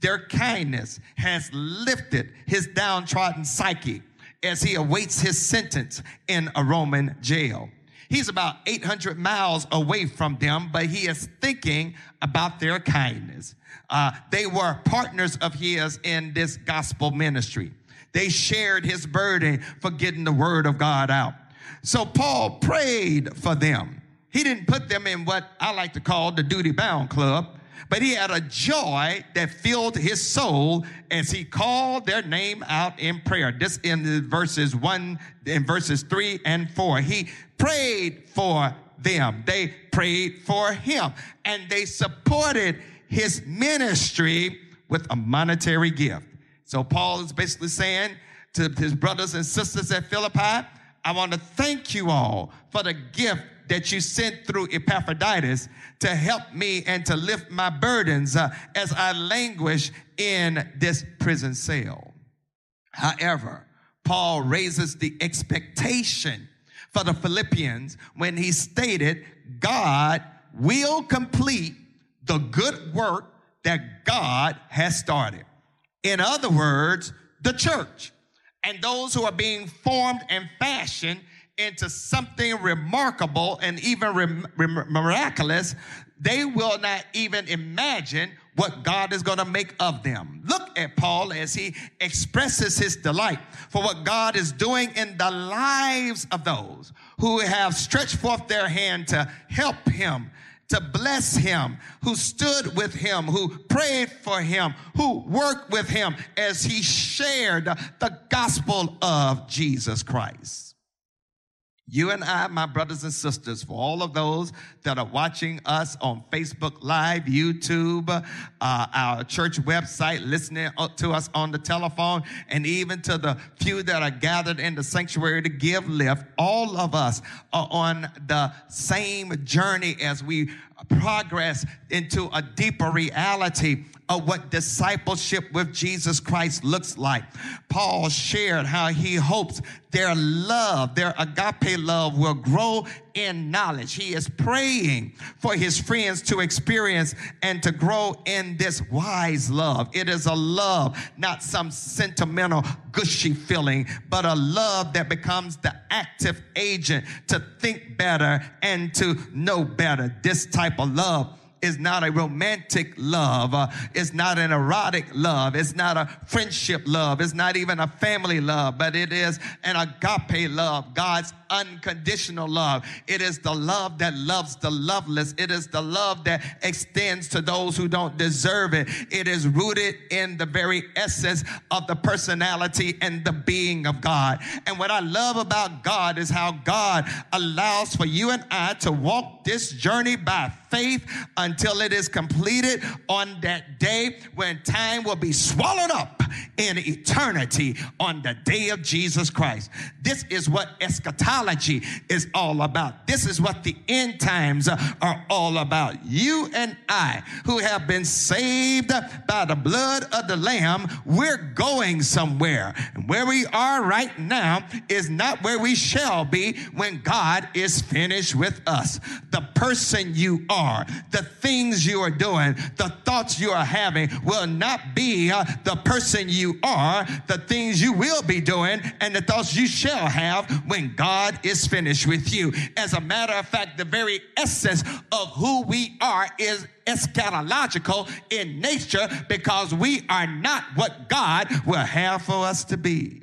Their kindness has lifted his downtrodden psyche as he awaits his sentence in a Roman jail. He's about 800 miles away from them, but he is thinking about their kindness. Uh, they were partners of his in this gospel ministry. They shared his burden for getting the word of God out. So Paul prayed for them. He didn't put them in what I like to call the duty bound club, but he had a joy that filled his soul as he called their name out in prayer. This in the verses one, in verses three and four. He prayed for them. They prayed for him and they supported his ministry with a monetary gift. So Paul is basically saying to his brothers and sisters at Philippi, I want to thank you all for the gift that you sent through Epaphroditus to help me and to lift my burdens uh, as I languish in this prison cell. However, Paul raises the expectation for the Philippians when he stated, God will complete the good work that God has started. In other words, the church and those who are being formed and fashioned into something remarkable and even miraculous, they will not even imagine what God is going to make of them. Look at Paul as he expresses his delight for what God is doing in the lives of those who have stretched forth their hand to help him to bless him, who stood with him, who prayed for him, who worked with him as he shared the gospel of Jesus Christ. You and I, my brothers and sisters, for all of those that are watching us on Facebook Live, YouTube, uh, our church website, listening to us on the telephone, and even to the few that are gathered in the sanctuary to give lift, all of us are on the same journey as we progress into a deeper reality of what discipleship with Jesus Christ looks like. Paul shared how he hopes their love, their agape love will grow in knowledge. He is praying for his friends to experience and to grow in this wise love. It is a love, not some sentimental, gushy feeling, but a love that becomes the active agent to think better and to know better. This type of love is not a romantic love. Uh, it's not an erotic love. It's not a friendship love. It's not even a family love, but it is an agape love, God's unconditional love. It is the love that loves the loveless. It is the love that extends to those who don't deserve it. It is rooted in the very essence of the personality and the being of God. And what I love about God is how God allows for you and I to walk this journey by faith it is completed on that day when time will be swallowed up in eternity on the day of Jesus Christ. This is what eschatology is all about. This is what the end times are all about. You and I, who have been saved by the blood of the Lamb, we're going somewhere. And where we are right now is not where we shall be when God is finished with us. The person you are, the things you are doing, the thoughts you are having will not be uh, the person you you are, the things you will be doing, and the thoughts you shall have when God is finished with you. As a matter of fact, the very essence of who we are is eschatological in nature because we are not what God will have for us to be.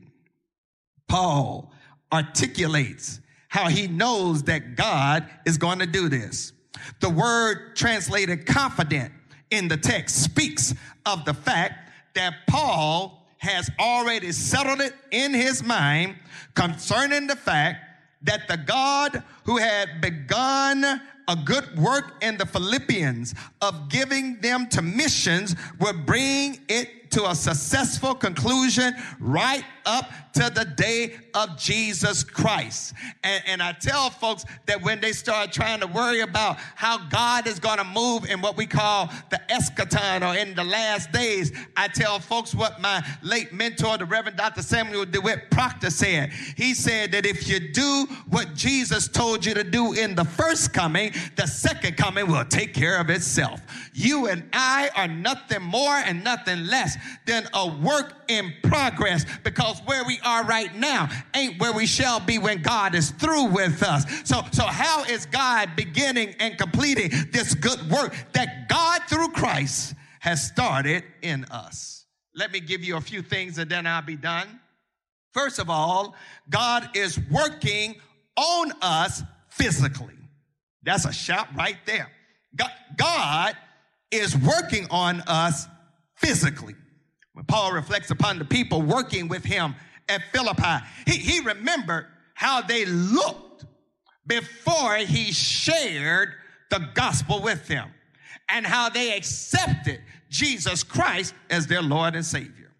Paul articulates how he knows that God is going to do this. The word translated confident in the text speaks of the fact that Paul has already settled it in his mind concerning the fact that the God who had begun a good work in the Philippians of giving them to missions would bring it to a successful conclusion right up to the day of Jesus Christ. And, and I tell folks that when they start trying to worry about how God is going to move in what we call the eschaton or in the last days, I tell folks what my late mentor, the Reverend Dr. Samuel DeWitt Proctor said. He said that if you do what Jesus told you to do in the first coming, the second coming will take care of itself. You and I are nothing more and nothing less than a work in progress because where we are right now ain't where we shall be when God is through with us. So, so how is God beginning and completing this good work that God through Christ has started in us? Let me give you a few things and then I'll be done. First of all, God is working on us physically. That's a shout right there. God is working on us physically. When Paul reflects upon the people working with him at Philippi, he, he remembered how they looked before he shared the gospel with them and how they accepted Jesus Christ as their Lord and Savior.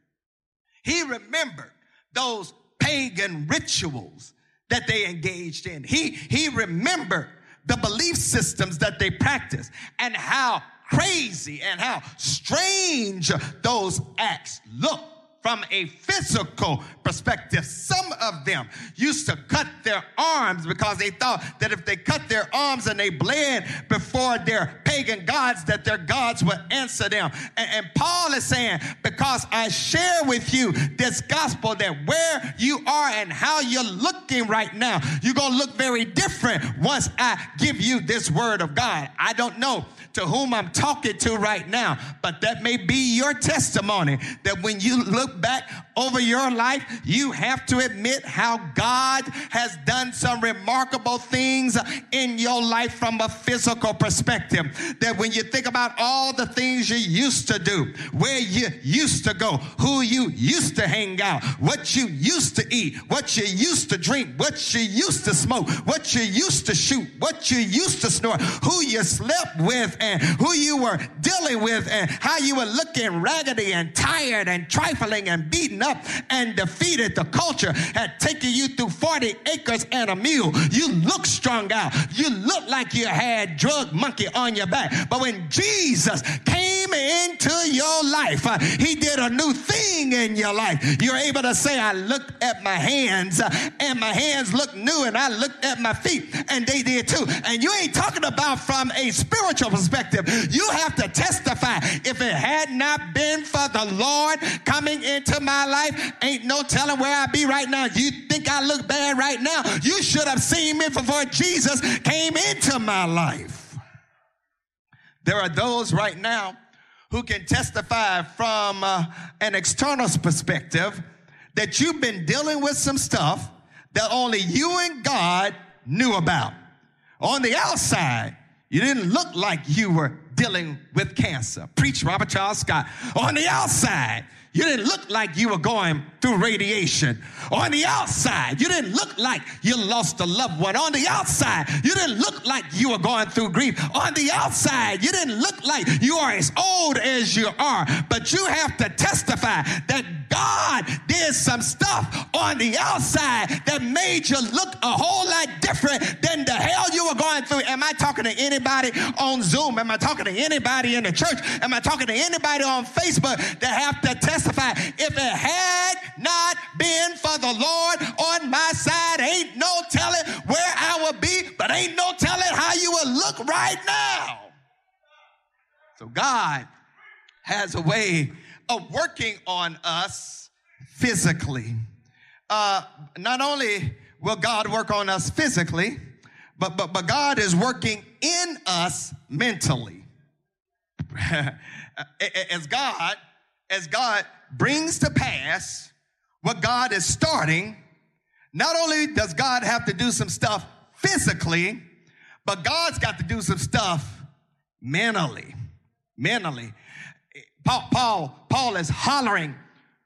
He remembered those pagan rituals that they engaged in. He, he remembered the belief systems that they practiced and how crazy and how strange those acts look from a physical perspective. Some of them used to cut their arms because they thought that if they cut their arms and they bled before their pagan gods, that their gods would answer them. And, and Paul is saying, because I share with you this gospel that where you are and how you're looking right now, you're going to look very different once I give you this word of God. I don't know to whom I'm talking to right now, but that may be your testimony that when you look back over your life, you have to admit how God has done some remarkable things in your life from a physical perspective. That when you think about all the things you used to do, where you used to go, who you used to hang out, what you used to eat, what you used to drink, what you used to smoke, what you used to shoot, what you used to snort, who you slept with, and who you were dealing with and how you were looking raggedy and tired and trifling and beaten up and defeated. The culture had taken you through 40 acres and a mule. You look strung out. You look like you had drug monkey on your back. But when Jesus came into your life, uh, he did a new thing in your life. You're able to say, I looked at my hands uh, and my hands looked new and I looked at my feet and they did too. And you ain't talking about from a spiritual perspective. You have to testify. If it had not been for the Lord coming into my life, ain't no telling where I'd be right now. You think I look bad right now? You should have seen me before Jesus came into my life. There are those right now who can testify from uh, an external perspective that you've been dealing with some stuff that only you and God knew about. On the outside, you didn't look like you were dealing with cancer. Preach Robert Charles Scott. On the outside, you didn't look like you were going through radiation. On the outside, you didn't look like you lost a loved one. On the outside, you didn't look like you were going through grief. On the outside, you didn't look like you are as old as you are. But you have to testify that God did some stuff on the outside that made you look a whole lot different than the hell you were going through. Am I talking to anybody on Zoom? Am I talking to anybody in the church? Am I talking to anybody on Facebook that have to testify? If it had not been for the Lord on my side, ain't no telling where I would be, but ain't no telling how you would look right now. So God has a way of working on us physically. Uh, not only will God work on us physically, but, but, but God is working in us mentally. as God, as God brings to pass what God is starting, not only does God have to do some stuff physically, but God's got to do some stuff mentally. Mentally. Paul, Paul, Paul is hollering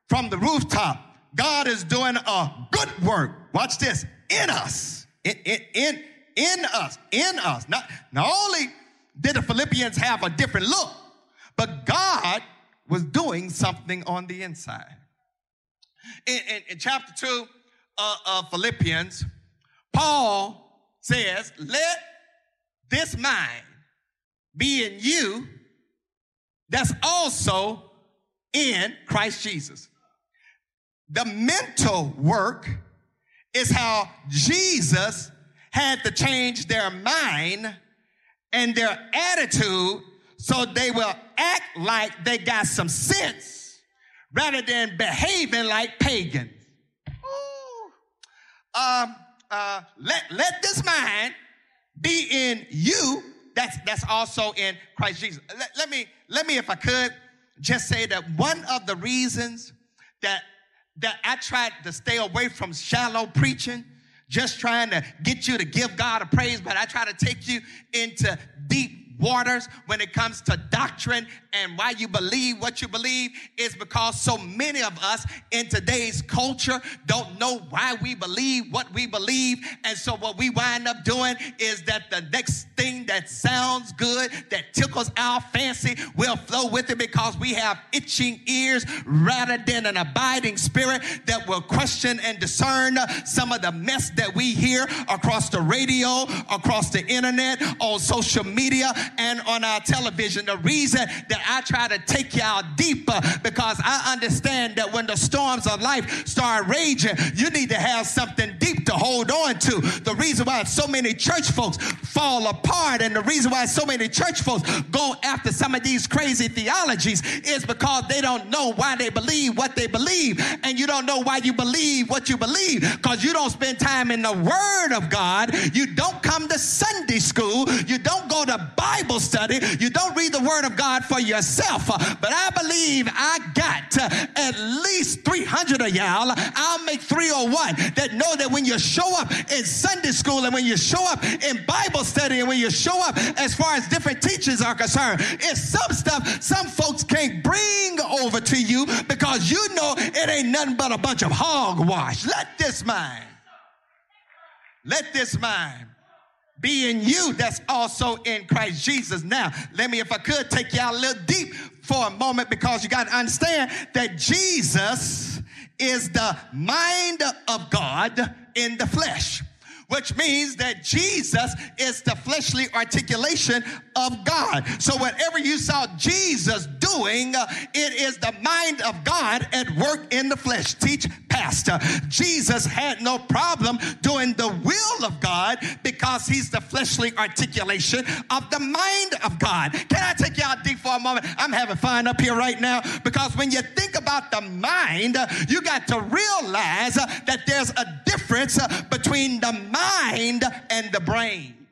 from the rooftop. God is doing a good work. Watch this in us. In, in, in, in us. In us. Not, not only did the Philippians have a different look, but God was doing something on the inside. In, in, in chapter 2 uh, of Philippians, Paul says, Let this mind be in you that's also in Christ Jesus. The mental work is how Jesus had to change their mind and their attitude so they will act like they got some sense rather than behaving like pagans. Um, uh, let, let this mind be in you that's, that's also in Christ Jesus. Let, let, me, let me, if I could, just say that one of the reasons that, that I tried to stay away from shallow preaching, just trying to get you to give God a praise, but I try to take you into deep waters when it comes to doctrine and why you believe what you believe is because so many of us in today's culture don't know why we believe what we believe. And so what we wind up doing is that the next thing that sounds good, that tickles our fancy, will flow with it because we have itching ears rather than an abiding spirit that will question and discern some of the mess that we hear across the radio, across the internet, on social media, and on our television. The reason that I try to take y'all deeper because I understand that when the storms of life start raging, you need to have something deep to hold on to. The reason why so many church folks fall apart and the reason why so many church folks go after some of these crazy theologies is because they don't know why they believe what they believe. And you don't know why you believe what you believe because you don't spend time in the Word of God. You don't come to Sunday school. You don't go to Bible study. You don't read the Word of God for yourself. But I believe I got at least 300 of y'all. I'll make 301 that know that when you show up in Sunday school and when you show up in Bible study and when you show up as far as different teachers are concerned, it's some stuff some folks can't bring over to you because you know it ain't nothing but a bunch of hogwash. Let this mind, let this mind be in you that's also in Christ Jesus. Now, let me, if I could, take y'all a little deep for a moment because you got to understand that Jesus is the mind of God in the flesh which means that Jesus is the fleshly articulation of God. So whatever you saw Jesus doing, uh, it is the mind of God at work in the flesh. Teach, pastor. Jesus had no problem doing the will of God because he's the fleshly articulation of the mind of God. Can I take y'all deep for a moment? I'm having fun up here right now because when you think about the mind, uh, you got to realize uh, that there's a difference uh, between the mind and the brain.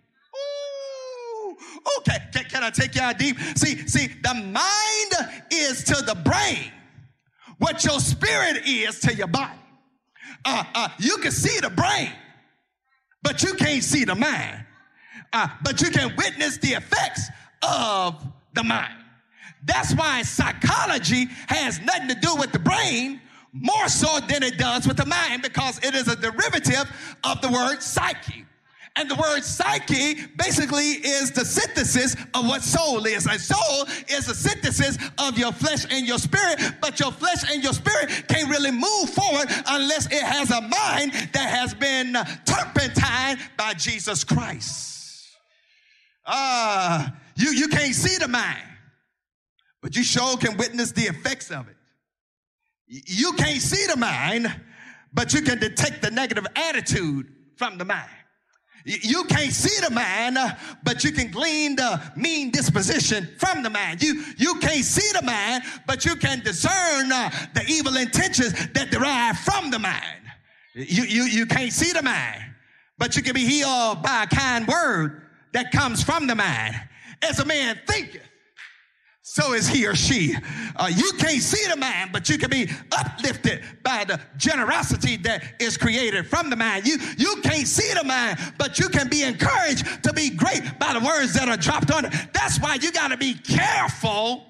Okay, can, can I take y'all deep? See, see, the mind is to the brain what your spirit is to your body. Uh, uh, you can see the brain, but you can't see the mind. Uh, but you can witness the effects of the mind. That's why psychology has nothing to do with the brain more so than it does with the mind because it is a derivative of the word psyche. And the word psyche basically is the synthesis of what soul is. And soul is a synthesis of your flesh and your spirit, but your flesh and your spirit can't really move forward unless it has a mind that has been turpentine by Jesus Christ. Ah, uh, you, you can't see the mind, but you sure can witness the effects of it. You can't see the mind, but you can detect the negative attitude from the mind. You can't see the man, but you can glean the mean disposition from the man. You, you can't see the man, but you can discern uh, the evil intentions that derive from the man. You, you, you can't see the man, but you can be healed by a kind word that comes from the man. As a man thinketh, so is he or she. Uh, you can't see the man, but you can be uplifted by the generosity that is created from the man. You, you can't see the man, but you can be encouraged to be great by the words that are dropped on it. That's why you got to be careful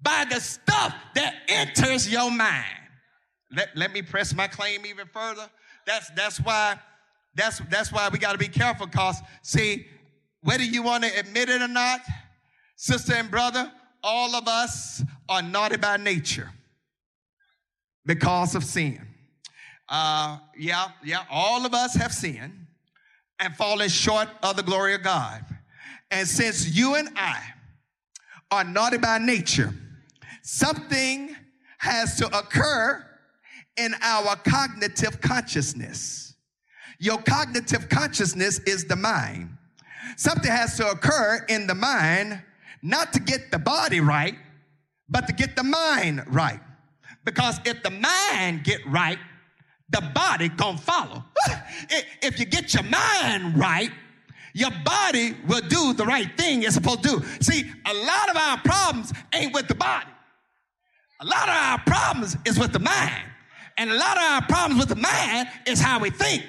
by the stuff that enters your mind. Let, let me press my claim even further. That's, that's why that's, that's why we got to be careful because, see, whether you want to admit it or not, sister and brother, all of us are naughty by nature because of sin. Uh, yeah, yeah, all of us have sinned and fallen short of the glory of God. And since you and I are naughty by nature, something has to occur in our cognitive consciousness. Your cognitive consciousness is the mind. Something has to occur in the mind not to get the body right, but to get the mind right. Because if the mind get right, the body gonna follow. if you get your mind right, your body will do the right thing it's supposed to do. See, a lot of our problems ain't with the body. A lot of our problems is with the mind. And a lot of our problems with the mind is how we think.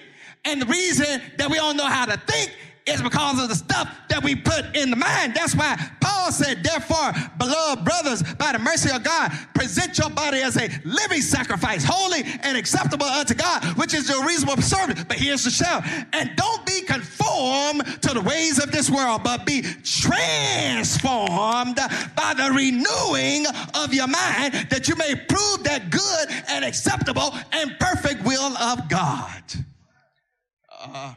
And the reason that we don't know how to think is because of the stuff that we put in the mind. That's why Paul said, therefore, beloved brothers, by the mercy of God, present your body as a living sacrifice, holy and acceptable unto God, which is your reasonable service. But here's the shout. And don't be conformed to the ways of this world, but be transformed by the renewing of your mind that you may prove that good and acceptable and perfect will of God. Uh,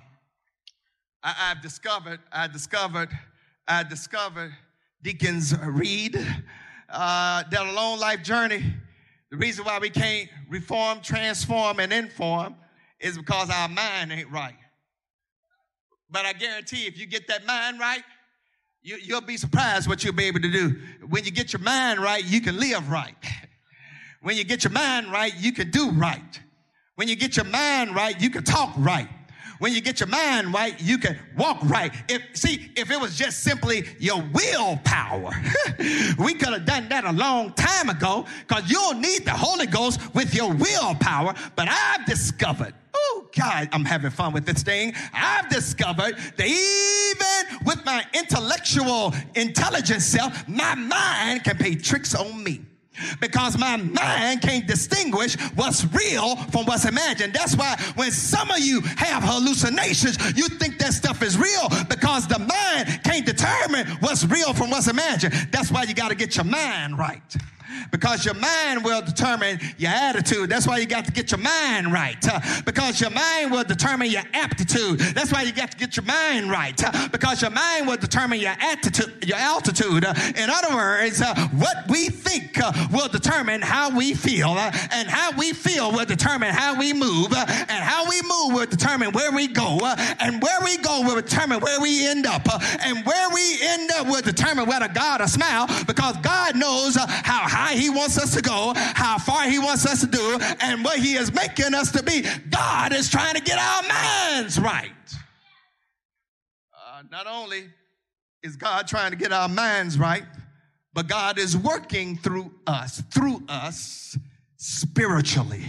I, have discovered, I discovered, I discovered Deacons Reed uh, that a long life journey. The reason why we can't reform, transform, and inform is because our mind ain't right. But I guarantee if you get that mind right, you, you'll be surprised what you'll be able to do. When you get your mind right, you can live right. when you get your mind right, you can do right. When you get your mind right, you can talk right. When you get your mind right, you can walk right. If see, if it was just simply your willpower, we could have done that a long time ago because you'll need the Holy Ghost with your willpower. But I've discovered Oh, God, I'm having fun with this thing. I've discovered that even with my intellectual intelligence self, my mind can play tricks on me because my mind can't distinguish what's real from what's imagined. That's why when some of you have hallucinations, you think that stuff is real because the mind can't determine what's real from what's imagined. That's why you got to get your mind right because your mind will determine your attitude. That's why you got to get your mind right. Uh, because your mind will determine your aptitude. That's why you got to get your mind right. Uh, because your mind will determine your attitude, your altitude. Uh, in other words, uh, what we think uh, will determine how we feel, uh, and how we feel will determine how we move, and how we move will determine where we go, and where we go will determine where we end up, and where we end up will determine whether God will smile. Because God knows how high He wants us to go, how far He wants us to do, and what He is making us to be. God is trying to get our minds right. Uh, not only is God trying to get our minds right, but God is working through us, through us spiritually.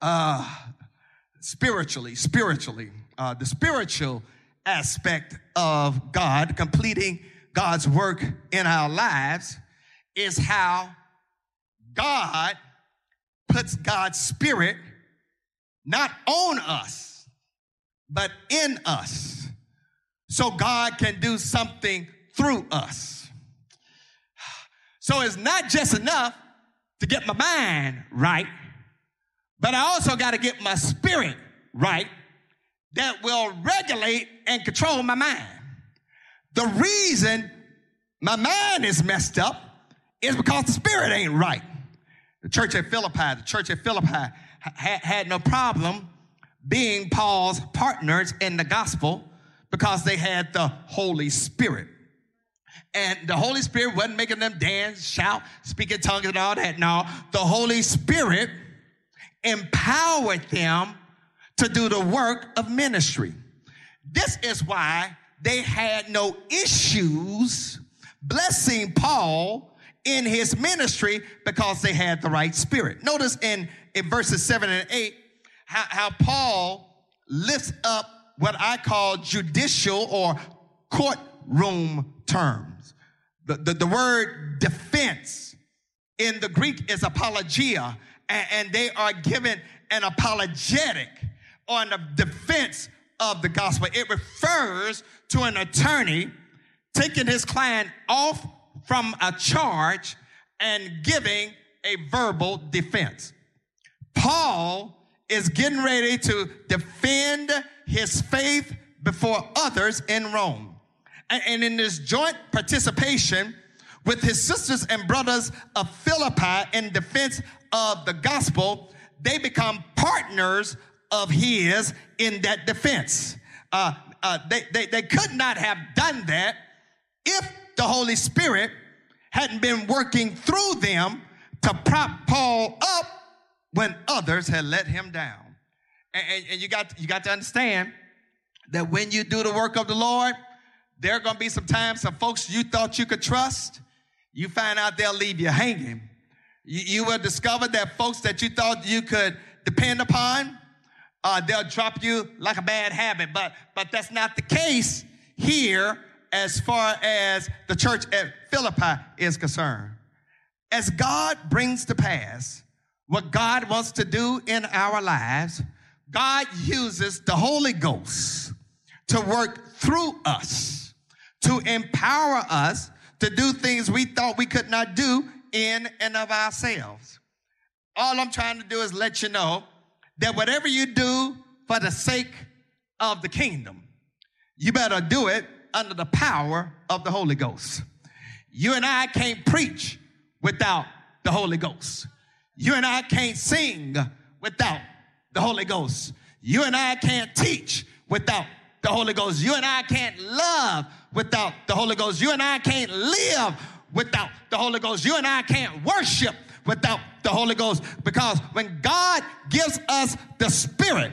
Uh, spiritually, spiritually. Uh, the spiritual aspect of God, completing God's work in our lives, is how God puts God's spirit not on us, but in us. So God can do something through us. So it's not just enough to get my mind right, but I also got to get my spirit right that will regulate and control my mind. The reason my mind is messed up is because the spirit ain't right. The church at Philippi, the church at Philippi had, had no problem being Paul's partners in the gospel because they had the Holy Spirit. And the Holy Spirit wasn't making them dance, shout, speak in tongues, and all that. No, the Holy Spirit empowered them to do the work of ministry. This is why they had no issues blessing Paul in his ministry because they had the right spirit. Notice in, in verses 7 and 8 how, how Paul lifts up what I call judicial or courtroom terms. The, the, the word defense in the Greek is apologia, and, and they are given an apologetic on the defense of the gospel. It refers to an attorney taking his client off from a charge and giving a verbal defense. Paul is getting ready to defend his faith before others in Rome. And in this joint participation with his sisters and brothers of Philippi in defense of the gospel, they become partners of his in that defense. Uh, uh, they, they, they could not have done that if the Holy Spirit hadn't been working through them to prop Paul up when others had let him down. And, and, and, you, got, you got to understand that when you do the work of the Lord, there are going to be some times some folks you thought you could trust, you find out they'll leave you hanging. You, you will discover that folks that you thought you could depend upon, uh, they'll drop you like a bad habit. But, but that's not the case here as far as the church at Philippi is concerned. As God brings to pass what God wants to do in our lives, God uses the Holy Ghost to work through us, to empower us to do things we thought we could not do in and of ourselves. All I'm trying to do is let you know that whatever you do for the sake of the kingdom, you better do it under the power of the Holy Ghost. You and I can't preach without the Holy Ghost. You and I can't sing without the Holy Ghost. You and I can't teach without the Holy Ghost. You and I can't love without the Holy Ghost. You and I can't live without the Holy Ghost. You and I can't worship without the Holy Ghost because when God gives us the Spirit,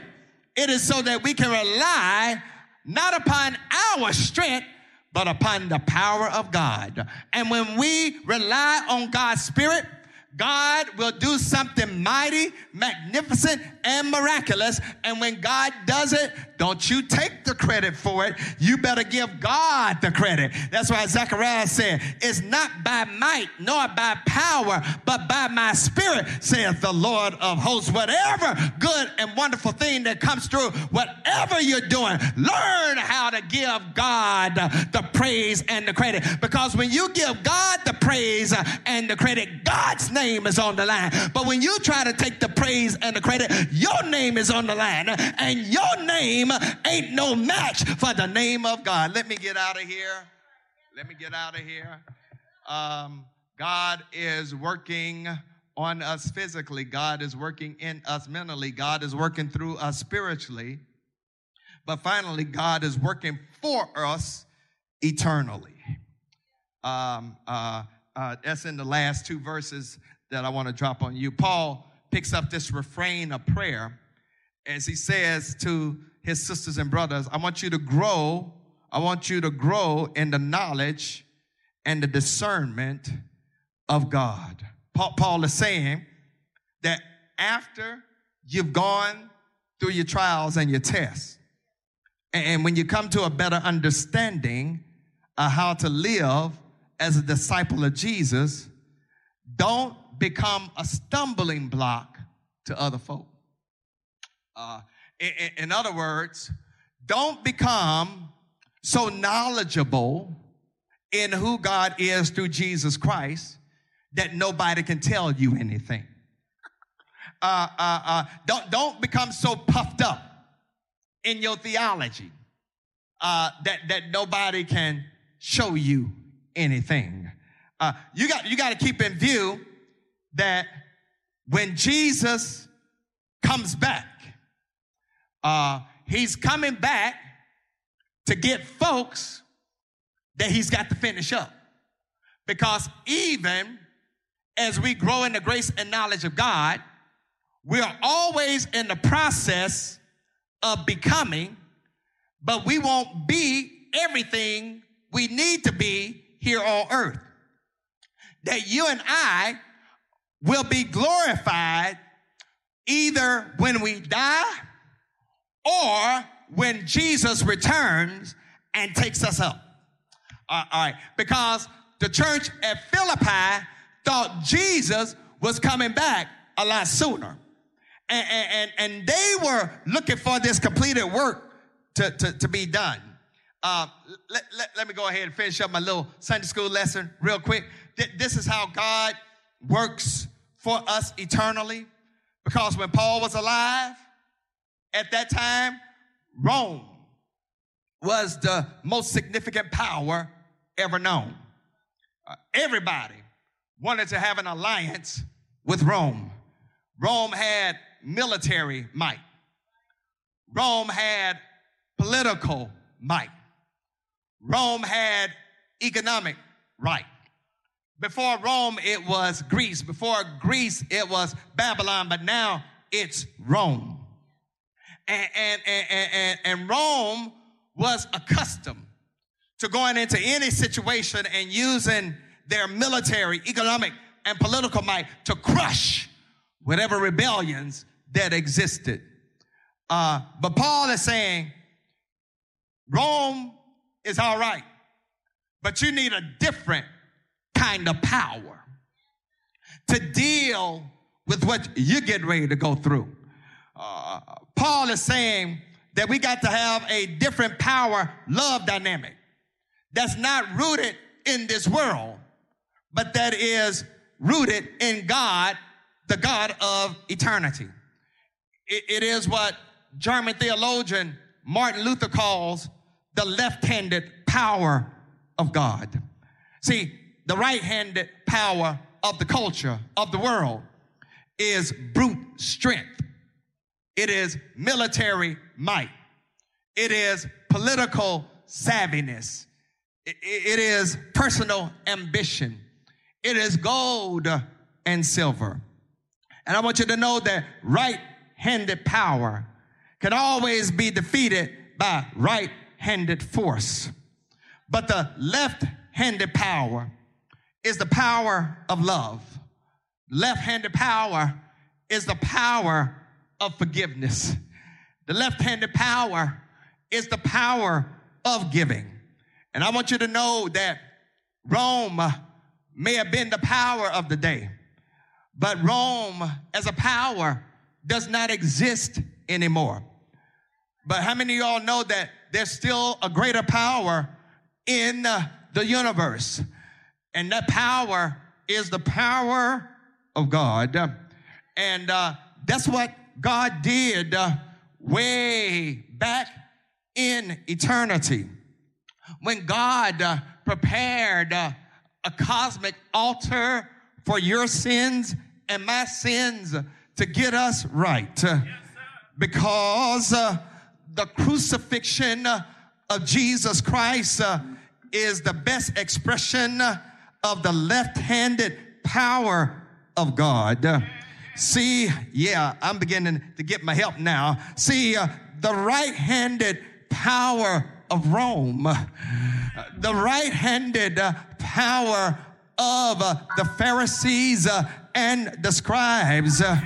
it is so that we can rely not upon our strength, but upon the power of God. And when we rely on God's Spirit, God will do something mighty, magnificent, and miraculous. And when God does it, don't you take the credit for it. You better give God the credit. That's why Zechariah said, It's not by might nor by power, but by my spirit, saith the Lord of hosts. Whatever good and wonderful thing that comes through, whatever you're doing, learn how to give God the praise and the credit. Because when you give God the praise and the credit, God's name is on the line. But when you try to take the praise and the credit, your name is on the line. And your name name ain't no match for the name of God. Let me get out of here. Let me get out of here. Um, God is working on us physically. God is working in us mentally. God is working through us spiritually. But finally, God is working for us eternally. Um, uh, uh, that's in the last two verses that I want to drop on you. Paul picks up this refrain of prayer as he says to his sisters and brothers, I want you to grow. I want you to grow in the knowledge and the discernment of God. Paul is saying that after you've gone through your trials and your tests, and when you come to a better understanding of how to live as a disciple of Jesus, don't become a stumbling block to other folk. Uh, in, in other words, don't become so knowledgeable in who God is through Jesus Christ that nobody can tell you anything. Uh, uh, uh, don't, don't become so puffed up in your theology uh, that, that nobody can show you anything. Uh, you got, you got to keep in view that when Jesus comes back, Uh, he's coming back to get folks that he's got to finish up. Because even as we grow in the grace and knowledge of God, we are always in the process of becoming, but we won't be everything we need to be here on earth. That you and I will be glorified either when we die or when Jesus returns and takes us up. Uh, all right, because the church at Philippi thought Jesus was coming back a lot sooner. And, and, and they were looking for this completed work to, to, to be done. Uh, let, let, let, me go ahead and finish up my little Sunday school lesson real quick. This is how God works for us eternally. Because when Paul was alive, at that time, Rome was the most significant power ever known. Uh, everybody wanted to have an alliance with Rome. Rome had military might. Rome had political might. Rome had economic right. Before Rome, it was Greece. Before Greece, it was Babylon, but now it's Rome. And, and, and, and, and Rome was accustomed to going into any situation and using their military, economic, and political might to crush whatever rebellions that existed. Uh, but Paul is saying Rome is all right, but you need a different kind of power to deal with what you're getting ready to go through. Uh, Paul is saying that we got to have a different power love dynamic that's not rooted in this world, but that is rooted in God, the God of eternity. it, it is what German theologian Martin Luther calls the left handed power of God. See, the right handed power of the culture, of the world, is brute strength, it is military might, it is political savviness, it, is personal ambition, it is gold and silver. And I want you to know that right handed power can always be defeated by right handed force. But the left handed power is the power of love. Left handed power is the power of forgiveness. The left handed power is the power of giving. And I want you to know that Rome may have been the power of the day, but Rome as a power does not exist anymore. But how many of y'all know that there's still a greater power in the universe? And that power is the power of God. And uh, that's what God did uh, way back in eternity. When God uh, prepared uh, a cosmic altar for your sins and my sins to get us right. Yes, because uh, the crucifixion of Jesus Christ uh, is the best expression of the left handed power of God. See, yeah, I'm beginning to get my help now. See, uh, the right handed power of Rome, the right handed uh, power of uh, the Pharisees uh, and the scribes uh,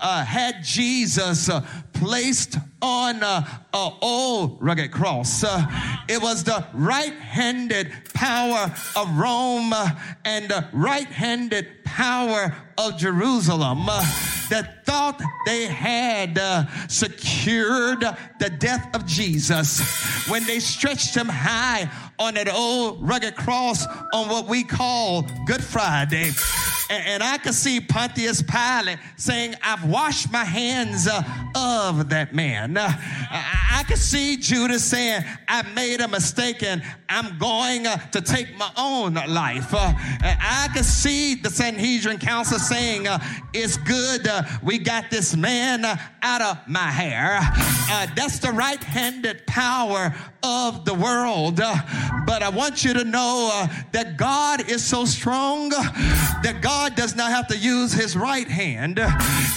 uh, had Jesus uh, placed on uh, an old rugged cross. Uh, it was the right-handed power of Rome uh, and the right-handed power of Jerusalem that thought they had secured the death of Jesus when they stretched him high on that old rugged cross on what we call Good Friday And, I could see Pontius Pilate saying, I've washed my hands uh, of that man. Uh, I, could see Judas saying, I made a mistake and I'm going uh, to take my own life. I could see the Sanhedrin council saying, It's good we got this man out of my hair. That's the right handed power of the world. But I want you to know uh, that God is so strong that God does not have to use his right hand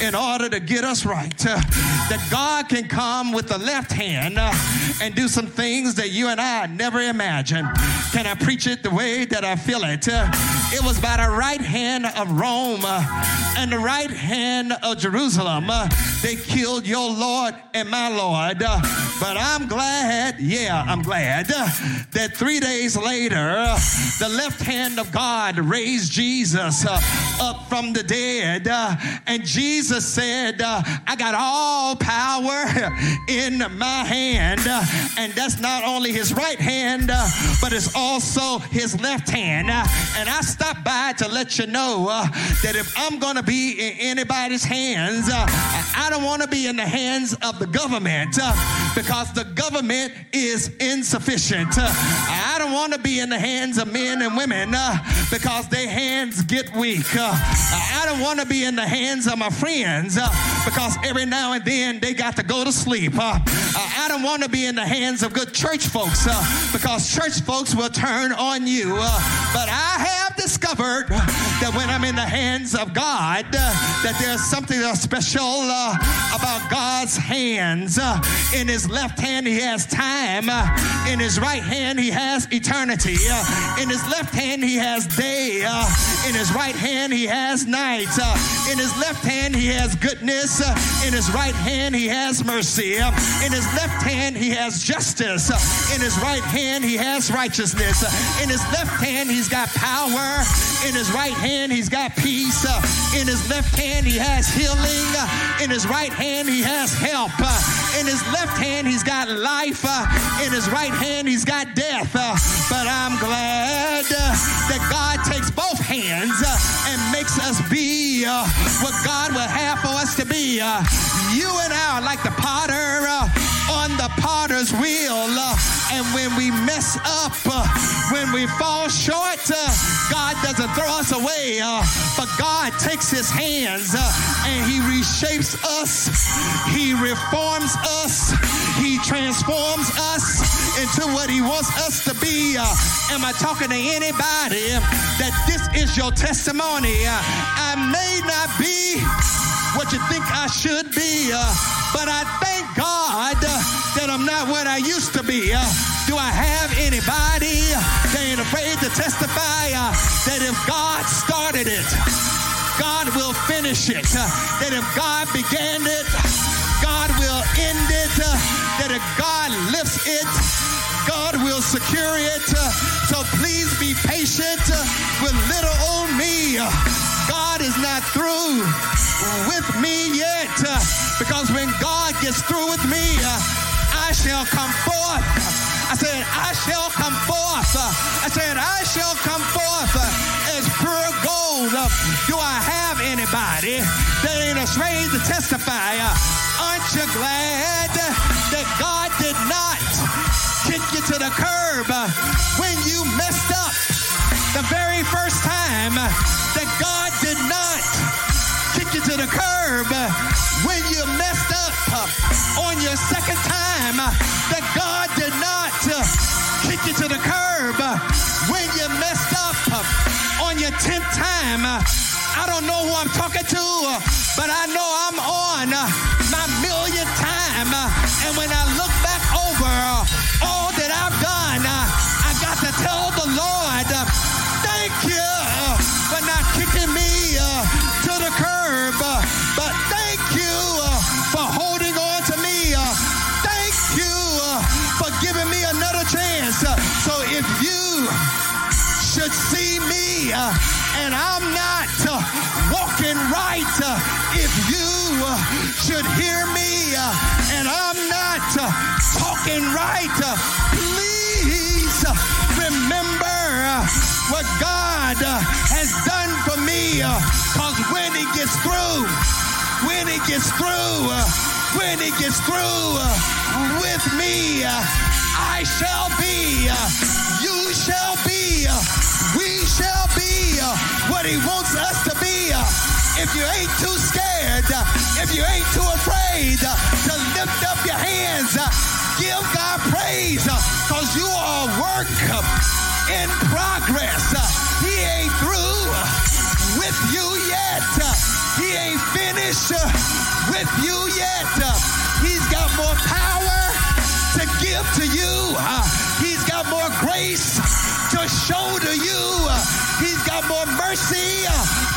in order to get us right. Uh, that God can come with the left hand uh, and do some things that you and I never imagined. Can I preach it the way that I feel it? Uh, it was by the right hand of Rome and the right hand of Jerusalem. They killed your Lord and my Lord. But I'm glad, yeah, I'm glad that three days later, the left hand of God raised Jesus uh, up from the dead. Uh, and Jesus said, uh, I got all power in my hand. Uh, and that's not only his right hand, uh, but it's also his left hand. Uh, and I stopped by to let you know that if I'm going to be in anybody's hands, I don't want to be in the hands of the government because the government is insufficient. I don't want to be in the hands of men and women uh, because their hands get weak. Uh, I don't want to be in the hands of my friends uh, because every now and then they got to go to sleep. Uh, I don't want to be in the hands of good church folks uh, because church folks will turn on you. Uh, but I have discovered that when I'm in the hands of God, that there's something special uh, about God's hands. Uh, in his left hand, he has time. Uh, in his right hand, he has eternity. Uh, in his left hand, he has day. Uh, in his right hand, he has night. Uh, in his left hand, he has goodness. In his right hand, he has mercy. In his left hand, he has justice. In his right hand, he has righteousness. In his left hand, he's got power. In his right hand, he's got peace. In his left hand, he has healing. In his right hand, he has help. In his left hand, he's got life. In his right hand, he's got death. But I'm glad uh, that God takes both hands uh, and makes us be uh, what God would have for us to be. You and I are like the potter on the potter's wheel. And when we mess up, uh, when we fall short, uh, God doesn't throw us away, uh, but God takes his hands and he reshapes us, he reforms us, he transforms us into what he wants us to be. Am I talking to anybody that this is your testimony? I may not be what you think I should be, but I thank God that I'm not what I used to be. Do I have anybody that ain't afraid to testify uh, that if God started it, God will finish it? Uh, that if God began it, God will end it? Uh, that if God lifts it, God will secure it. Uh, so please be patient uh, with little old me. Uh, God is not through with me yet because when God gets through with me, I shall come forth. I said, I shall come forth. I said, I shall come forth as pure gold. Do I have anybody that ain't afraid to testify? Aren't you glad that God did not kick you to the curb when you messed up the very first time? that God did not kick you to the curb when you messed up on your second time. That God did not uh, kick you to the curb uh, when you messed up uh, on your tenth time. I don't know who I'm talking to, but I know I'm on my millionth time. And when I look back over all should see me uh, and I'm not uh, walking right, uh, if you uh, should hear me uh, and I'm not uh, talking right, please remember what God has done for me. Because when he gets through, when he gets through, when he gets through with me, I shall be, you shall be, we shall be what he wants us to be. If you ain't too scared, if you ain't too afraid to lift up your hands, give God praise because you are work in progress. He ain't through with you yet. He ain't finished with you yet. He's got more power to give to you. Got more grace to show to you. He's got more mercy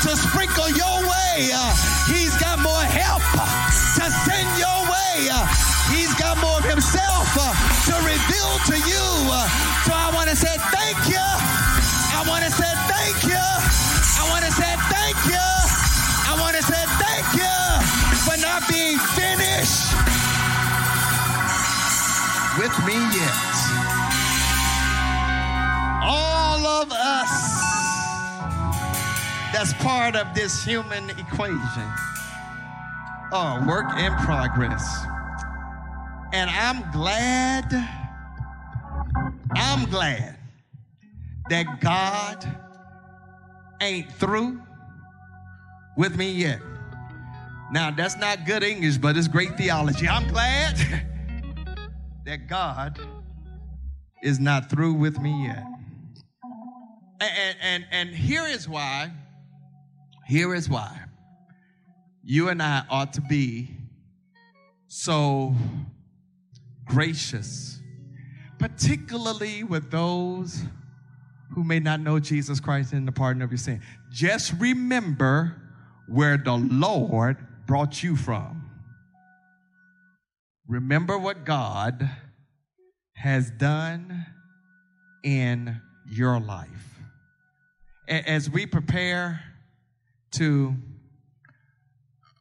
to sprinkle your way. He's got more help to send your way. He's got more of himself to reveal to you. So I want to say thank you. I want to say thank you. I want to say thank you. I want to say thank you for not being finished with me yet. All of us that's part of this human equation are work in progress. And I'm glad, I'm glad that God ain't through with me yet. Now, that's not good English, but it's great theology. I'm glad that God is not through with me yet. And, and, and here is why, here is why you and I ought to be so gracious, particularly with those who may not know Jesus Christ in the pardon of your sin. Just remember where the Lord brought you from. Remember what God has done in your life. As we prepare to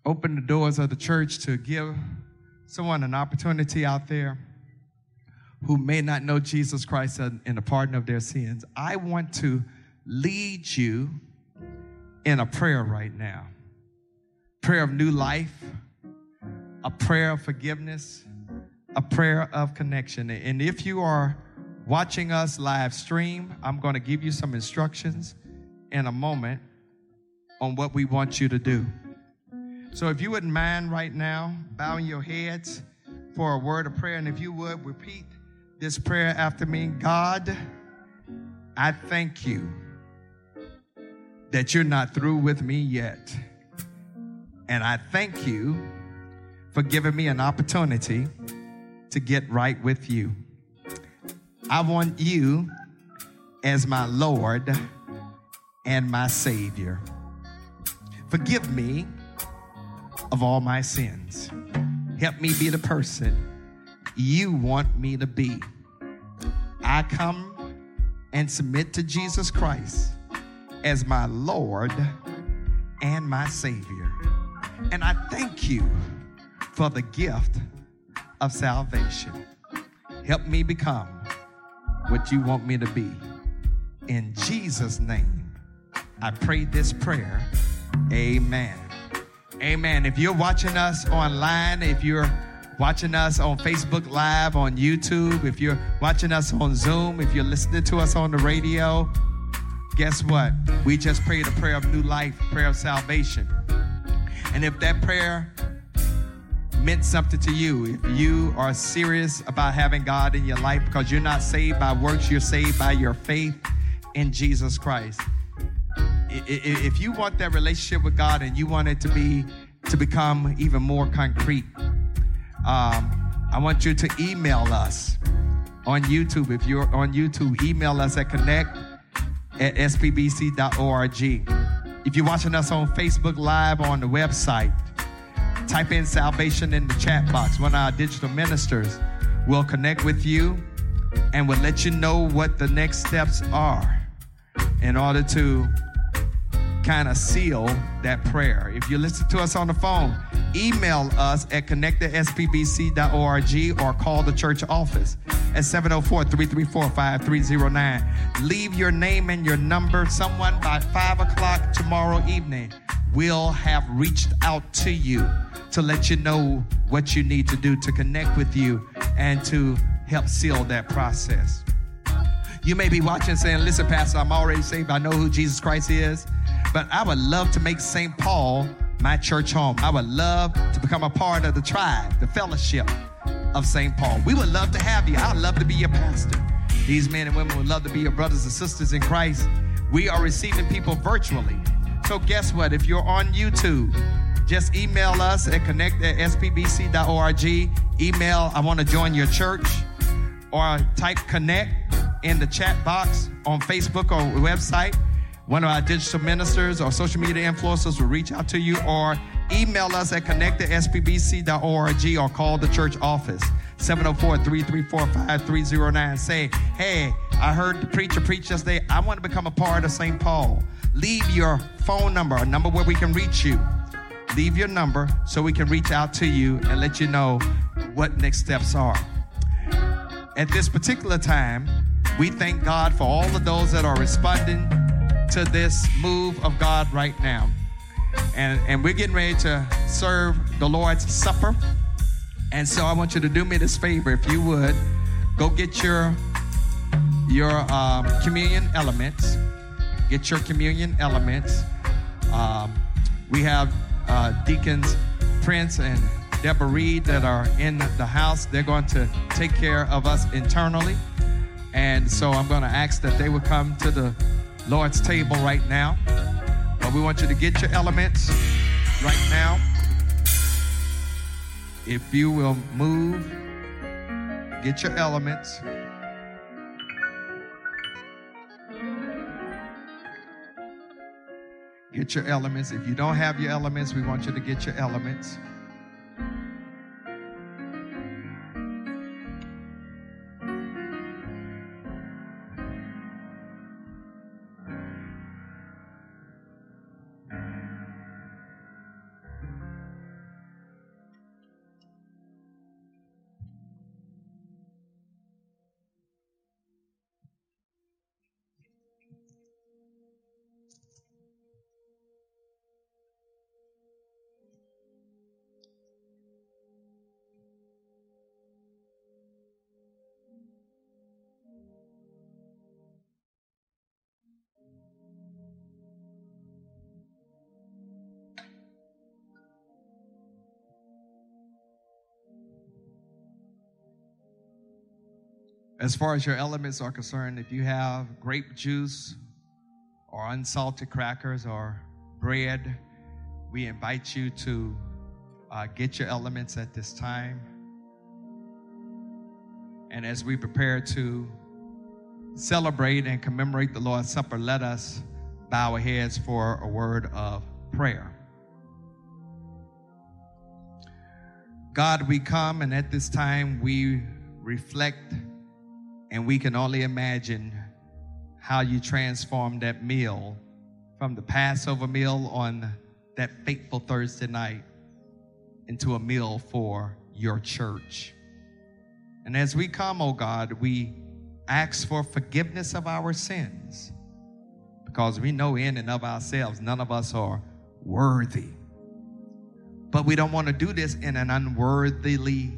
open the doors of the church to give someone an opportunity out there who may not know Jesus Christ in the pardon of their sins, I want to lead you in a prayer right now. Prayer of new life, a prayer of forgiveness, a prayer of connection. And if you are watching us live stream, I'm going to give you some instructions in a moment on what we want you to do. So if you wouldn't mind right now bowing your heads for a word of prayer, and if you would repeat this prayer after me God, I thank you that you're not through with me yet. And I thank you for giving me an opportunity to get right with you. I want you as my Lord and my Savior. Forgive me of all my sins. Help me be the person you want me to be. I come and submit to Jesus Christ as my Lord and my Savior. And I thank you for the gift of salvation. Help me become what you want me to be. In Jesus' name, I pray this prayer. Amen. Amen. If you're watching us online, if you're watching us on Facebook Live, on YouTube, if you're watching us on Zoom, if you're listening to us on the radio, guess what? We just prayed a prayer of new life, prayer of salvation. And if that prayer meant something to you, if you are serious about having God in your life because you're not saved by works, you're saved by your faith in Jesus Christ. If you want that relationship with God and you want it to be to become even more concrete, um, I want you to email us on YouTube. If you're on YouTube, email us at connect at spbc.org. If you're watching us on Facebook Live or on the website, type in salvation in the chat box. One of our digital ministers will connect with you and will let you know what the next steps are in order to kind of seal that prayer. If you listen to us on the phone, email us at connectedspbc.org or call the church office at 704 334 5309. Leave your name and your number. Someone by 5 o'clock tomorrow evening will have reached out to you to let you know what you need to do to connect with you and to help seal that process. You may be watching saying, Listen, Pastor, I'm already saved. I know who Jesus Christ is. But I would love to make St. Paul my church home. I would love to become a part of the tribe, the fellowship of St. Paul. We would love to have you. I'd love to be your pastor. These men and women would love to be your brothers and sisters in Christ. We are receiving people virtually. So guess what? If you're on YouTube, just email us at connect at spbc.org. Email, I want to join your church. Or type connect in the chat box on Facebook or website. One of our digital ministers or social media influencers will reach out to you or email us at connect at spbc.org or call the church office 704-334-5309 say hey i heard the preacher preach yesterday. I want to become a part of st paul. Leave your phone number a number where we can reach you. Leave your number so we can reach out to you and let you know what next steps are. At this particular time we thank God for all of those that are responding to this move of God right now. And, and we're getting ready to serve the Lord's Supper. And so I want you to do me this favor, if you would, go get your your um, communion elements. Get your communion elements. Um, we have uh, deacons Prince and Deborah Reed that are in the house. They're going to take care of us internally. And so I'm going to ask that they would come to the Lord's table right now. But we want you to get your elements right now. If you will move, get your elements. Get your elements. If you don't have your elements, we want you to get your elements. As far as your elements are concerned, if you have grape juice or unsalted crackers or bread, we invite you to uh, get your elements at this time. And as we prepare to celebrate and commemorate the Lord's Supper, let us bow our heads for a word of prayer. God, we come and at this time we reflect and we can only imagine how you transformed that meal from the Passover meal on that fateful Thursday night into a meal for your church. And as we come, oh God, we ask for forgiveness of our sins because we know in and of ourselves none of us are worthy. But we don't want to do this in an unworthily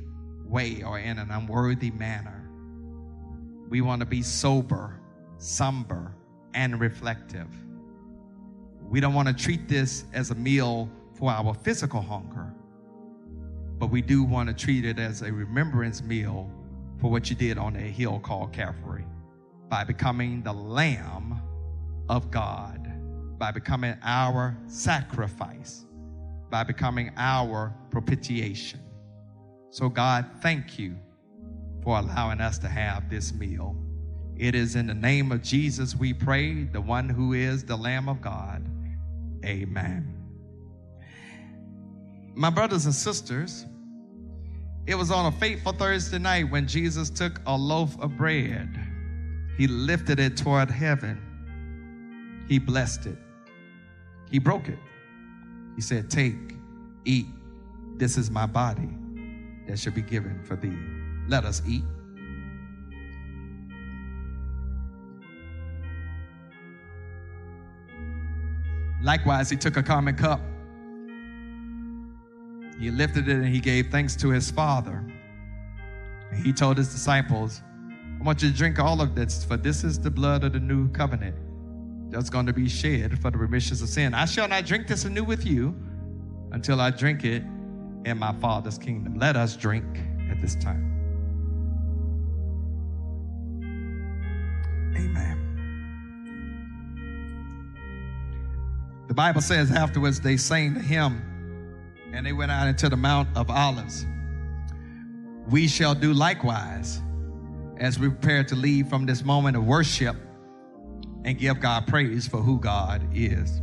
way or in an unworthy manner. We want to be sober, somber, and reflective. We don't want to treat this as a meal for our physical hunger, but we do want to treat it as a remembrance meal for what you did on a hill called Calvary by becoming the Lamb of God, by becoming our sacrifice, by becoming our propitiation. So, God, thank you for allowing us to have this meal. It is in the name of Jesus we pray, the one who is the Lamb of God. Amen. My brothers and sisters, it was on a fateful Thursday night when Jesus took a loaf of bread. He lifted it toward heaven. He blessed it. He broke it. He said, Take, eat. This is my body that shall be given for thee. Let us eat. Likewise, he took a common cup. He lifted it and he gave thanks to his Father. And he told his disciples, I want you to drink all of this, for this is the blood of the new covenant that's going to be shed for the remissions of sin. I shall not drink this anew with you until I drink it in my Father's kingdom. Let us drink at this time. Amen. The Bible says afterwards they sang to him and they went out into the Mount of Olives. We shall do likewise as we prepare to leave from this moment of worship and give God praise for who God is.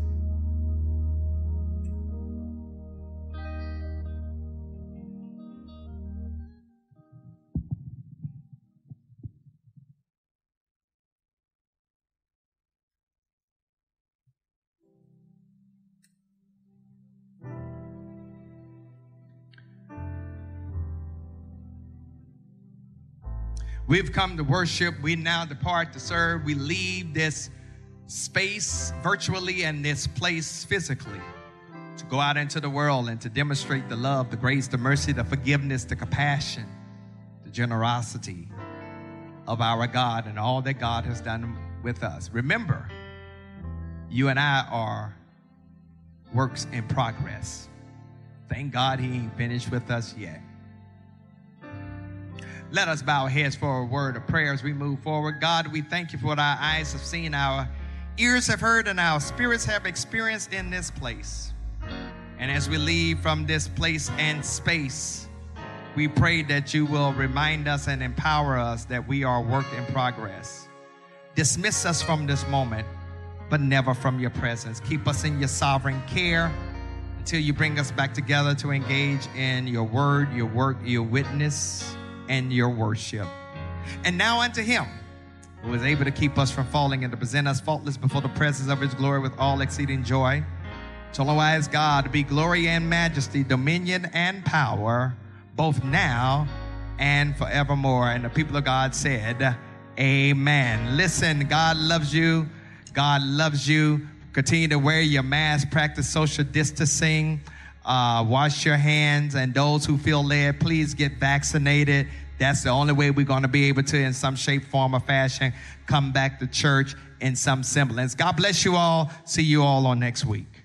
We've come to worship. We now depart to serve. We leave this space virtually and this place physically to go out into the world and to demonstrate the love, the grace, the mercy, the forgiveness, the compassion, the generosity of our God and all that God has done with us. Remember, you and I are works in progress. Thank God He ain't finished with us yet. Let us bow our heads for a word of prayer as we move forward. God, we thank you for what our eyes have seen, our ears have heard, and our spirits have experienced in this place. And as we leave from this place and space, we pray that you will remind us and empower us that we are work in progress. Dismiss us from this moment, but never from your presence. Keep us in your sovereign care until you bring us back together to engage in your word, your work, your witness and your worship. And now unto him who is able to keep us from falling and to present us faultless before the presence of his glory with all exceeding joy. To wise God be glory and majesty, dominion and power, both now and forevermore. And the people of God said, Amen. Listen, God loves you. God loves you. Continue to wear your mask, practice social distancing uh, wash your hands, and those who feel led, please get vaccinated. That's the only way we're going to be able to, in some shape, form, or fashion, come back to church in some semblance. God bless you all. See you all on next week.